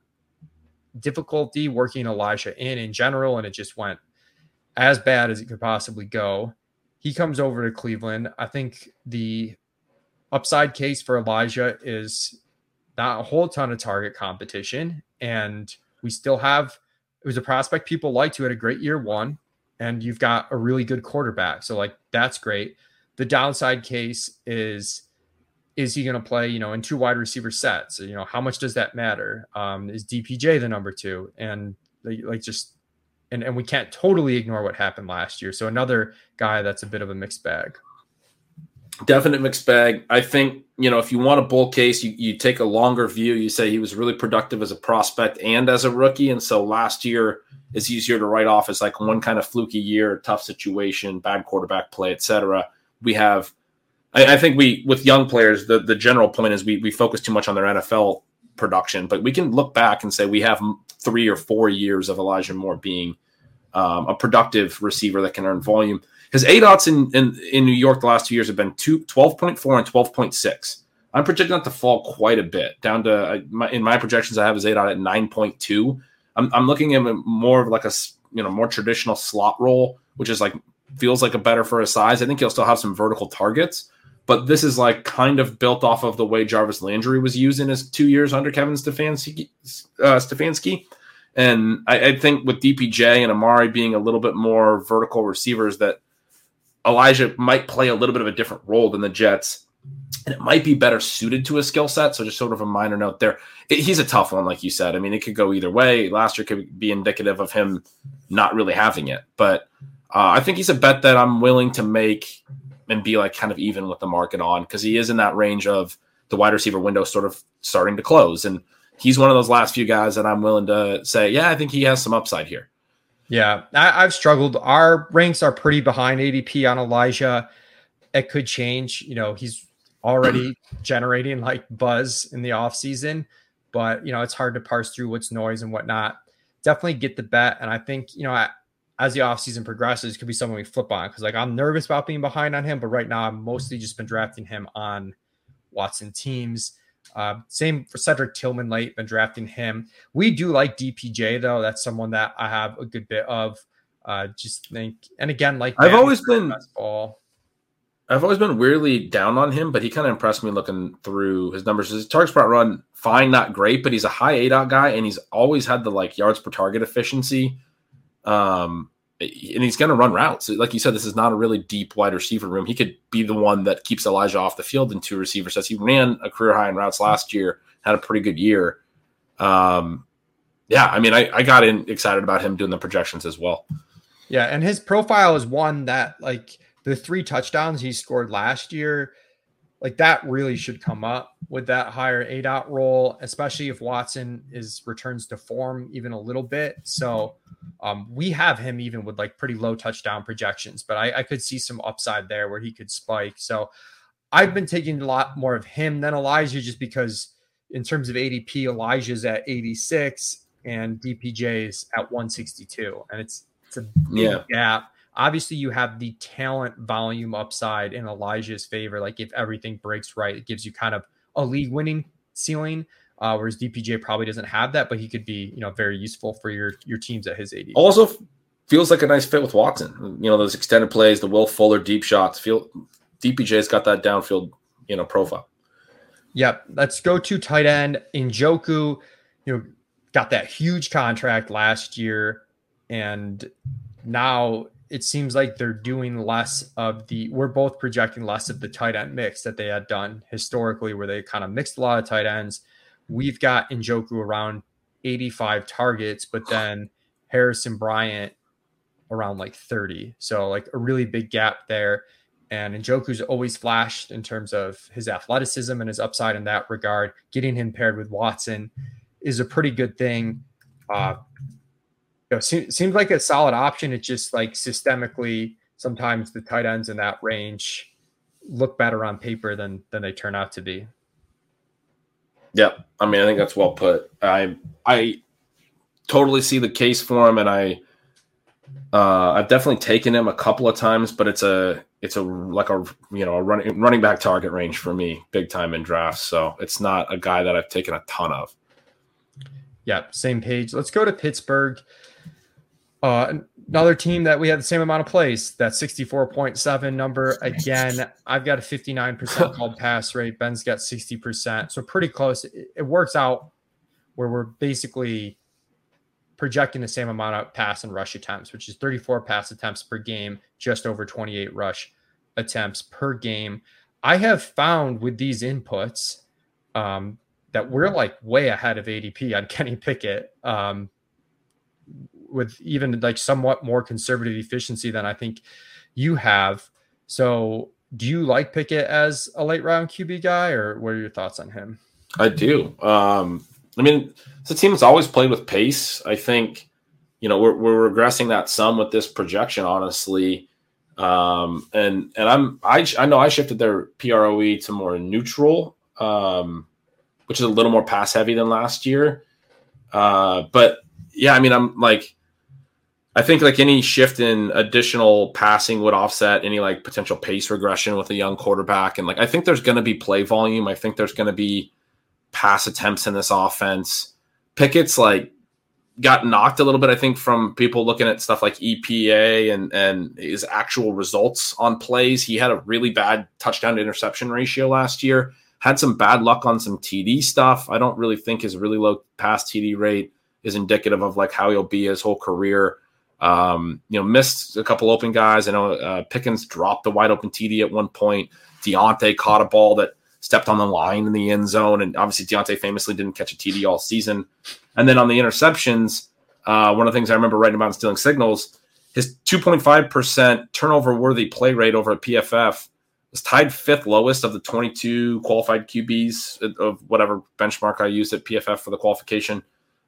difficulty working Elijah in in general, and it just went as bad as it could possibly go he comes over to Cleveland. I think the upside case for Elijah is not a whole ton of target competition. And we still have, it was a prospect people liked who had a great year one, and you've got a really good quarterback. So, like, that's great. The downside case is, is he going to play, you know, in two wide receiver sets? You know, how much does that matter? Um, is DPJ the number two? And like, just and, and we can't totally ignore what happened last year. So another guy that's a bit of a mixed bag. Definite mixed bag. I think, you know, if you want a bull case, you, you take a longer view. You say he was really productive as a prospect and as a rookie. And so last year is easier to write off as like one kind of fluky year, tough situation, bad quarterback play, etc. We have I, I think we with young players, the, the general point is we we focus too much on their NFL production, but we can look back and say we have three or four years of Elijah Moore being um, a productive receiver that can earn volume. His ADOTs in, in, in New York the last two years have been two, 12.4 and 12.6. I'm projecting that to fall quite a bit down to uh, my, in my projections. I have his ADOT at 9.2. I'm, I'm looking at more of like a you know more traditional slot role, which is like feels like a better for his size. I think he'll still have some vertical targets, but this is like kind of built off of the way Jarvis Landry was used in his two years under Kevin Stefanski. Uh, Stefanski. And I, I, think with DPJ and Amari being a little bit more vertical receivers, that Elijah might play a little bit of a different role than the Jets. And it might be better suited to his skill set. So just sort of a minor note there. It, he's a tough one, like you said. I mean, it could go either way. Last year could be indicative of him not really having it. But uh, I think he's a bet that I'm willing to make and be like kind of even with the market on because he is in that range of the wide receiver window sort of starting to close. And he's one of those last few guys that I'm willing to say, yeah, I think he has some upside here. Yeah, I, have struggled. Our ranks are pretty behind ADP on Elijah. It could change. You know, he's already generating like buzz in the off season, but you know, it's hard to parse through what's noise and whatnot. Definitely get the bet. And I think, you know, I, as the offseason progresses could be someone we flip on because like I'm nervous about being behind on him, but right now I'm mostly just been drafting him on Watson teams. Uh, same for Cedric Tillman late, been drafting him. We do like DPJ though. That's someone that I have a good bit of. Uh, just think, and again, like I've always been ball. I've always been weirdly down on him, but he kind of impressed me looking through his numbers. His target spot run, fine, not great, but he's a high A dot guy, and he's always had the like yards per target efficiency um, and he's going to run routes. Like you said, this is not a really deep wide receiver room. He could be the one that keeps Elijah off the field in two receiver sets. He ran a career high in routes last year, had a pretty good year. Um, yeah, I mean, I, I got in excited about him doing the projections as well. Yeah, and his profile is one that like the three touchdowns he scored last year like that really should come up with that higher A dot role, especially if Watson is returns to form even a little bit. So um, we have him even with like pretty low touchdown projections, but I, I could see some upside there where he could spike. So I've been taking a lot more of him than Elijah just because in terms of ADP, Elijah's at 86 and DPJ is at 162. And it's it's a big yeah. gap Obviously, you have the talent volume upside in Elijah's favor. Like if everything breaks right, it gives you kind of a league winning ceiling. Uh, whereas DPJ probably doesn't have that, but he could be, you know, very useful for your your teams at his AD. Also, feels like a nice fit with Watson. You know, those extended plays, the Will Fuller deep shots. Feel DPJ's got that downfield, you know, profile. Yep. Let's go to tight end. Njoku, you know, got that huge contract last year. And now it seems like they're doing less of the we're both projecting less of the tight end mix that they had done historically, where they kind of mixed a lot of tight ends. We've got Njoku around 85 targets, but then Harrison Bryant around like 30. So like a really big gap there. And Njoku's always flashed in terms of his athleticism and his upside in that regard. Getting him paired with Watson is a pretty good thing. Uh, you know, se- seems like a solid option. It's just like systemically, sometimes the tight ends in that range look better on paper than than they turn out to be. Yeah, I mean, I think that's well put. I I totally see the case for him, and I uh, I've definitely taken him a couple of times, but it's a it's a like a you know a running running back target range for me, big time in drafts. So it's not a guy that I've taken a ton of. Yeah, same page. Let's go to Pittsburgh. Uh, another team that we have the same amount of plays, that 64.7 number. Again, I've got a 59% called pass rate. Ben's got 60%. So pretty close. It, it works out where we're basically projecting the same amount of pass and rush attempts, which is 34 pass attempts per game, just over 28 rush attempts per game. I have found with these inputs um, that we're like way ahead of ADP on Kenny Pickett. Um, with even like somewhat more conservative efficiency than I think you have. So, do you like Pickett as a late round QB guy, or what are your thoughts on him? I do. Um, I mean, it's a team that's always played with pace. I think, you know, we're, we're regressing that some with this projection, honestly. Um, and and I'm I I know I shifted their PROE to more neutral, um, which is a little more pass heavy than last year. Uh, but yeah, I mean, I'm like, I think like any shift in additional passing would offset any like potential pace regression with a young quarterback. And like I think there's going to be play volume. I think there's going to be pass attempts in this offense. Pickett's like got knocked a little bit, I think, from people looking at stuff like EPA and and his actual results on plays. He had a really bad touchdown to interception ratio last year. Had some bad luck on some TD stuff. I don't really think his really low pass TD rate is indicative of like how he'll be his whole career. Um, you know, missed a couple open guys. I know uh, Pickens dropped the wide open TD at one point. Diontae caught a ball that stepped on the line in the end zone, and obviously Diontae famously didn't catch a TD all season. And then on the interceptions, uh, one of the things I remember writing about in Stealing Signals, his 2.5% turnover worthy play rate over at PFF was tied fifth lowest of the 22 qualified QBs of whatever benchmark I used at PFF for the qualification.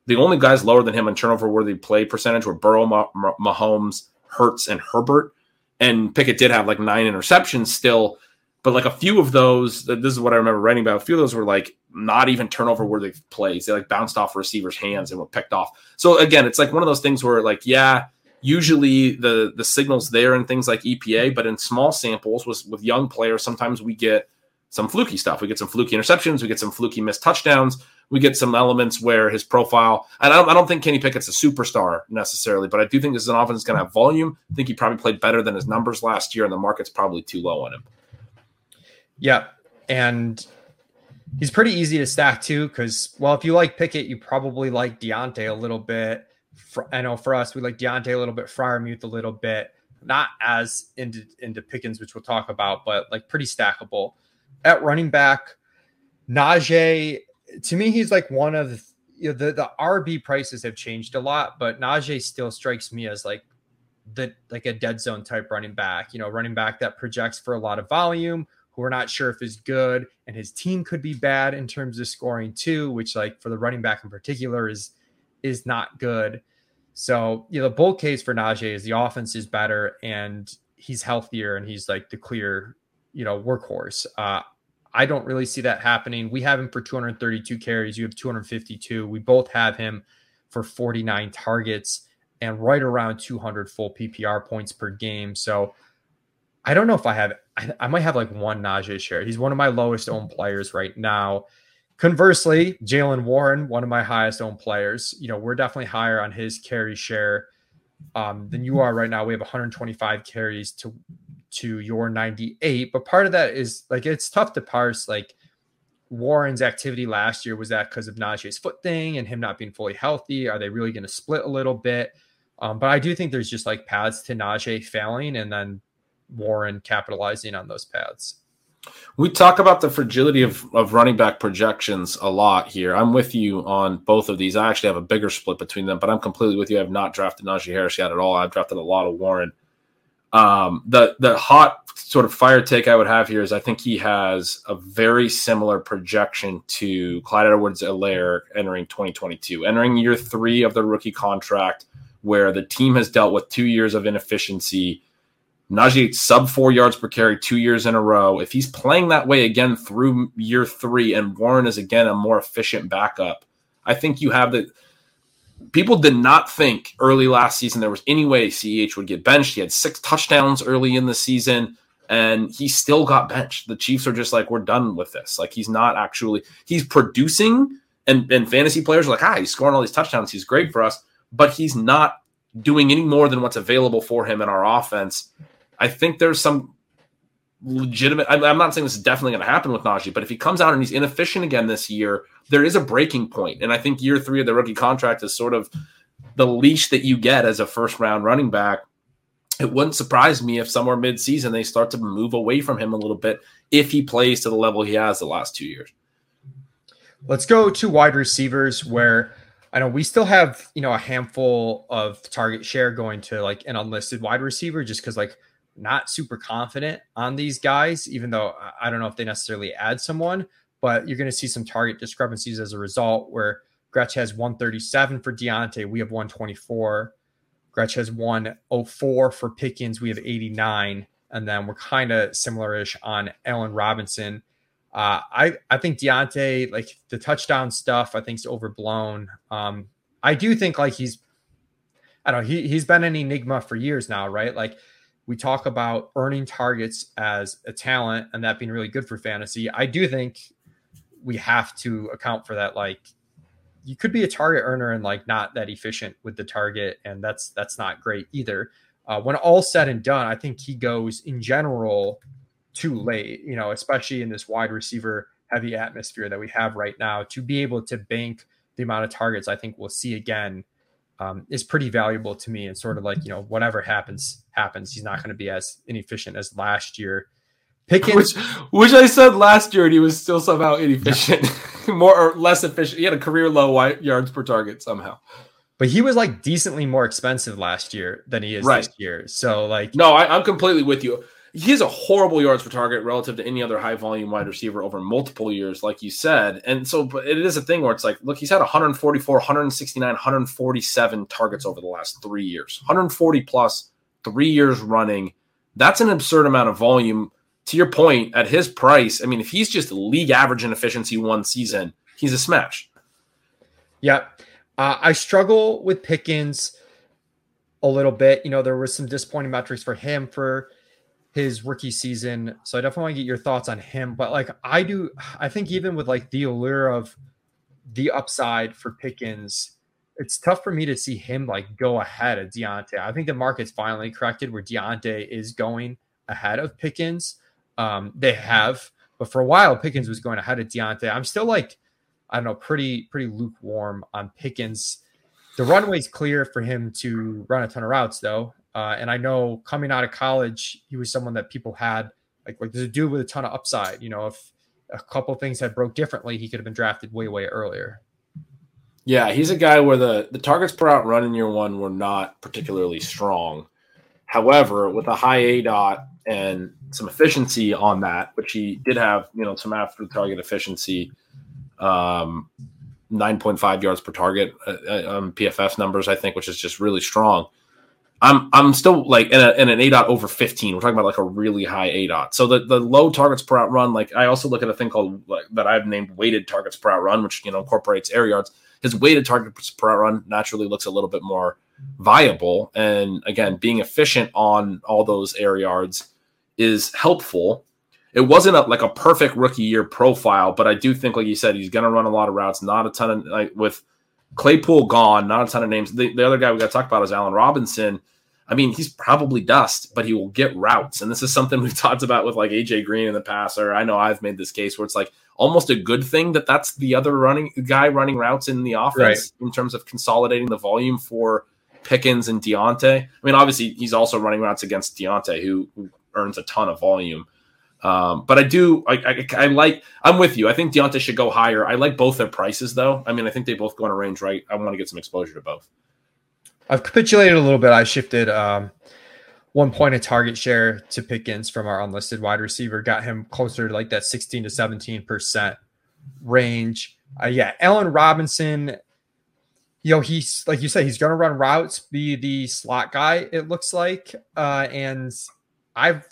The only guys lower than him in turnover worthy play percentage were Burrow, Mahomes, Hurts, and Herbert. And Pickett did have like nine interceptions still, but like a few of those, this is what I remember writing about. A few of those were like not even turnover worthy plays. They like bounced off receivers' hands and were picked off. So again, it's like one of those things where like, yeah, usually the the signals there and things like EPA, but in small samples with with young players, sometimes we get some fluky stuff. We get some fluky interceptions. We get some fluky missed touchdowns. We get some elements where his profile, and I don't, I don't think Kenny Pickett's a superstar necessarily, but I do think this is an offense going to have volume. I think he probably played better than his numbers last year, and the market's probably too low on him. Yeah. And he's pretty easy to stack too, because, well, if you like Pickett, you probably like Diontae a little bit. I know for us, we like Diontae a little bit, Freiermuth a little bit, not as into, into Pickens, which we'll talk about, but like pretty stackable at running back, Najee, to me, he's like one of the, you know, the, the RB prices have changed a lot, but Najee still strikes me as like the like a dead zone type running back, you know, running back that projects for a lot of volume, who we're not sure if is good, and his team could be bad in terms of scoring too, which like for the running back in particular is is not good. So, you know, the bull case for Najee is the offense is better and he's healthier and he's like the clear you know, workhorse. Uh, I don't really see that happening. We have him for 232 carries. You have 252. We both have him for 49 targets and right around 200 full PPR points per game. So I don't know if I have, I, I might have like one Najee share. He's one of my lowest owned players right now. Conversely, Jaylen Warren, one of my highest owned players, you know, we're definitely higher on his carry share um, than you are right now. We have 125 carries to to your 98 but part of that is like it's tough to parse like Warren's activity last year was that because of Najee's foot thing and him not being fully healthy? Are they really going to split a little bit? Um, but I do think there's just like paths to Najee failing and then Warren capitalizing on those paths. We talk about the fragility of, of running back projections a lot here. I'm with you on both of these. I actually have a bigger split between them, but I'm completely with you. I have not drafted Najee Harris yet at all. I've drafted a lot of Warren. Um, the the hot sort of fire take I would have here is I think he has a very similar projection to Clyde Edwards-Helaire entering 2022, entering year three of the rookie contract, where the team has dealt with two years of inefficiency. Najee sub four yards per carry two years in a row. If he's playing that way again through year three, and Warren is again a more efficient backup, I think you have the people did not think early last season there was any way CEH would get benched. He had six touchdowns early in the season and he still got benched. The Chiefs are just like, we're done with this. Like he's not actually he's producing and, and fantasy players are like, ah, he's scoring all these touchdowns. He's great for us, but he's not doing any more than what's available for him in our offense. I think there's some legitimate. I'm, not saying this is definitely going to happen with Najee, but if he comes out and he's inefficient again this year, there is a breaking point. And I think year three of the rookie contract is sort of the leash that you get as a first round running back. It wouldn't surprise me if somewhere mid season they start to move away from him a little bit if he plays to the level he has the last two years. Let's go to wide receivers where I know we still have, you know, a handful of target share going to like an unlisted wide receiver just because like not super confident on these guys, even though I don't know if they necessarily add someone, but you're going to see some target discrepancies as a result where Gretch has 137 for Diontae. We have 124. Gretch has 104 for Pickens. We have 89. And then we're kind of similar-ish on Allen Robinson. Uh, I, I think Diontae, like the touchdown stuff, I think is overblown. Um, I do think like he's, I don't know, he, he's been an enigma for years now, right? Like we talk about earning targets as a talent and that being really good for fantasy. I do think we have to account for that. Like you could be a target earner and like not that efficient with the target, and that's that's not great either. Uh, when all said and done, I think he goes in general too late. You know, especially in this wide receiver heavy atmosphere that we have right now, to be able to bank the amount of targets I think we'll see again um, is pretty valuable to me. And sort of like, you know, whatever happens, happens. He's not going to be as inefficient as last year. Pickens, which, which I said last year, and he was still somehow inefficient, more or less efficient. He had a career low yards per target somehow. But he was like decently more expensive last year than he is right. this year. So like, no, I, I'm completely with you he has a horrible yards per target relative to any other high volume wide receiver over multiple years, like you said. And so, but it is a thing where it's like, look, he's had 144, 169, 147 targets over the last three years, 140 plus, three years running. That's an absurd amount of volume. To your point, at his price, I mean, if he's just league average in efficiency one season, he's a smash. Yeah. Uh, I struggle with Pickens a little bit. You know, there was some disappointing metrics for him for his rookie season. So I definitely want to get your thoughts on him. But like I do, I think even with like the allure of the upside for Pickens, it's tough for me to see him like go ahead of Diontae. I think the market's finally corrected where Diontae is going ahead of Pickens. Um, they have, but for a while Pickens was going ahead of Diontae. I'm still like, I don't know, pretty pretty lukewarm on Pickens. The runway's clear for him to run a ton of routes, though. Uh, and I know coming out of college, he was someone that people had like like there's a dude with a ton of upside. You know, if a couple things had broke differently, he could have been drafted way way earlier. Yeah, he's a guy where the the targets per out run in year one were not particularly strong. However, with a high A dot and some efficiency on that, which he did have, you know, some after target efficiency, um, 9.5 yards per target uh, uh on PFF numbers, I think, which is just really strong. I'm I'm still like in, a, in an A dot over 15. We're talking about like a really high A dot. So the, the low targets per out run, like I also look at a thing called like, that I've named weighted targets per out run, which you know incorporates air yards. His weighted targets per out run naturally looks a little bit more viable. And again, being efficient on all those air yards is helpful. It wasn't a, like a perfect rookie year profile, but I do think, like you said, he's going to run a lot of routes. Not a ton of like with Claypool gone, not a ton of names. The, the other guy we got to talk about is Allen Robinson I mean, he's probably dust, but he will get routes. And this is something we've talked about with like AJ Green in the past, or I know I've made this case where it's like almost a good thing that that's the other running guy running routes in the offense right. in terms of consolidating the volume for Pickens and Diontae. I mean, obviously he's also running routes against Diontae, who, who earns a ton of volume. Um, but I do, I, I, I, like, I'm with you. I think Diontae should go higher. I like both their prices, though. I mean, I think they both go in a range, right? I want to get some exposure to both. I've capitulated a little bit. I shifted um, one point of target share to Pickens from our unlisted wide receiver, got him closer to like that 16 to 17% range. Uh, yeah, Allen Robinson, you know, he's like you said, he's going to run routes, be the slot guy, it looks like. Uh, and I've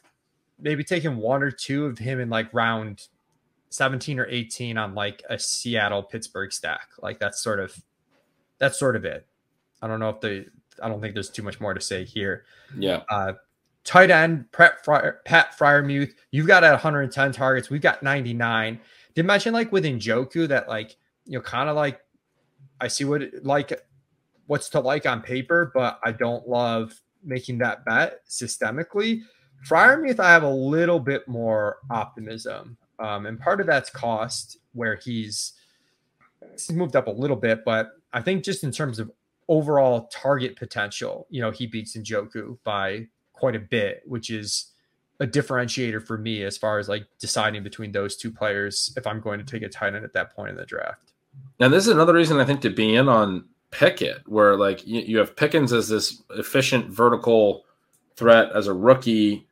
maybe taking one or two of him in like round 17 or 18 on like a Seattle Pittsburgh stack. Like that's sort of that's sort of it. I don't know if the I don't think there's too much more to say here. Yeah. Uh, tight end Pat, Fryer, Pat Freiermuth, you've got at 110 targets. We've got 99. Did mention like with Njoku that like you know kind of like I see what like what's to like on paper, but I don't love making that bet systemically. Freiermuth, I have a little bit more optimism, um, and part of that's cost, where he's he's moved up a little bit, but I think just in terms of overall target potential, you know, he beats Njoku by quite a bit, which is a differentiator for me as far as like deciding between those two players if I'm going to take a tight end at that point in the draft. And this is another reason I think to be in on Pickett, where like you, you have Pickens as this efficient vertical threat as a rookie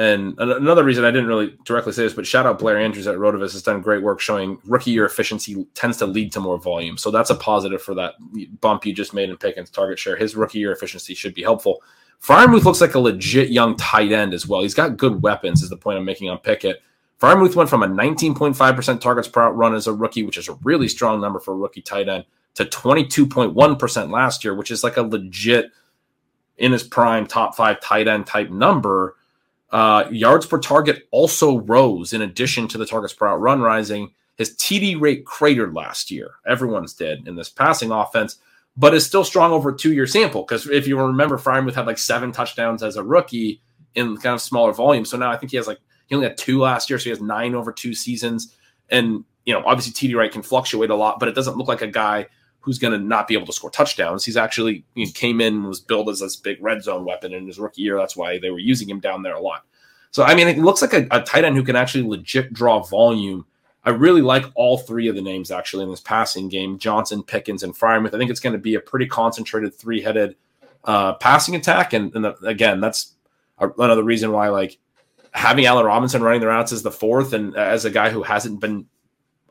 and another reason I didn't really directly say this, but shout out Blair Andrews at Rotoviz has done great work showing rookie year efficiency tends to lead to more volume. So that's a positive for that bump you just made in Pickens target share. His rookie year efficiency should be helpful. Freiermuth looks like a legit young tight end as well. He's got good weapons, is the point I'm making on Pickett. Freiermuth went from a 19.5% targets per route run as a rookie, which is a really strong number for a rookie tight end, to 22.1% last year, which is like a legit in his prime top five tight end type number. Uh, yards per target also rose in addition to the targets per route run rising. His TD rate cratered last year. Everyone's dead in this passing offense, but is still strong over a two year sample. Because if you remember, Freiermuth had like seven touchdowns as a rookie in kind of smaller volume. So now I think he has like, he only had two last year. So he has nine over two seasons. And, you know, obviously TD rate can fluctuate a lot, but it doesn't look like a guy who's going to not be able to score touchdowns. He's actually know, came in and was billed as this big red zone weapon in his rookie year. That's why they were using him down there a lot. So I mean, it looks like a, a tight end who can actually legit draw volume. I really like all three of the names actually in this passing game: Johnson, Pickens, and Freiermuth. I think it's going to be a pretty concentrated three-headed uh, passing attack, and, and the, again, that's another reason why like having Allen Robinson running the routes as the fourth, and as a guy who hasn't been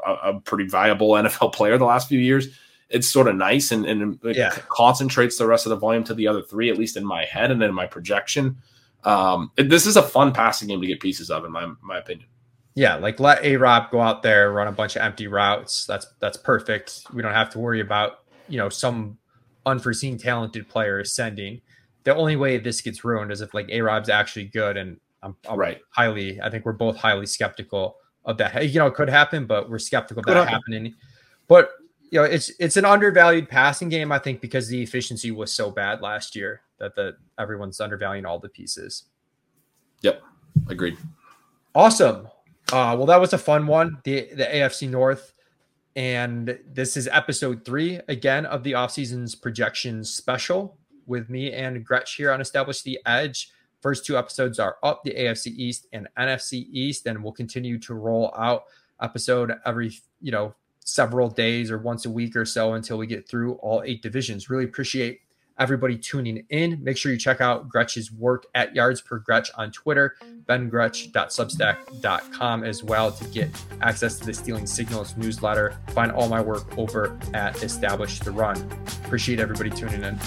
a, a pretty viable NFL player the last few years it's sort of nice and, and it yeah. concentrates the rest of the volume to the other three, at least in my head and in my projection. Um, this is a fun passing game to get pieces of, in my my opinion. Yeah, like let A Rob go out there, run a bunch of empty routes. That's that's perfect. We don't have to worry about you know some unforeseen talented player ascending. The only way this gets ruined is if like A Rob's actually good, and I'm, I'm, right. highly. I think we're both highly skeptical of that. You know, it could happen, but we're skeptical of that happening. But you know, it's it's an undervalued passing game, I think, because the efficiency was so bad last year that the everyone's undervaluing all the pieces. Yep, agreed. Awesome. Uh, well, that was a fun one. The the AFC North, and this is episode three again of the off season's projections special with me and Gretch here on Establish the Edge. First two episodes are up, the AFC East and NFC East, and we'll continue to roll out episode every you know several days or once a week or so until we get through all eight divisions. Really appreciate everybody tuning in. Make sure you check out Gretch's work at Yards Per Gretch on Twitter, bengretch.substack.com as well to get access to the Stealing Signals newsletter. Find all my work over at Establish the Run. Appreciate everybody tuning in.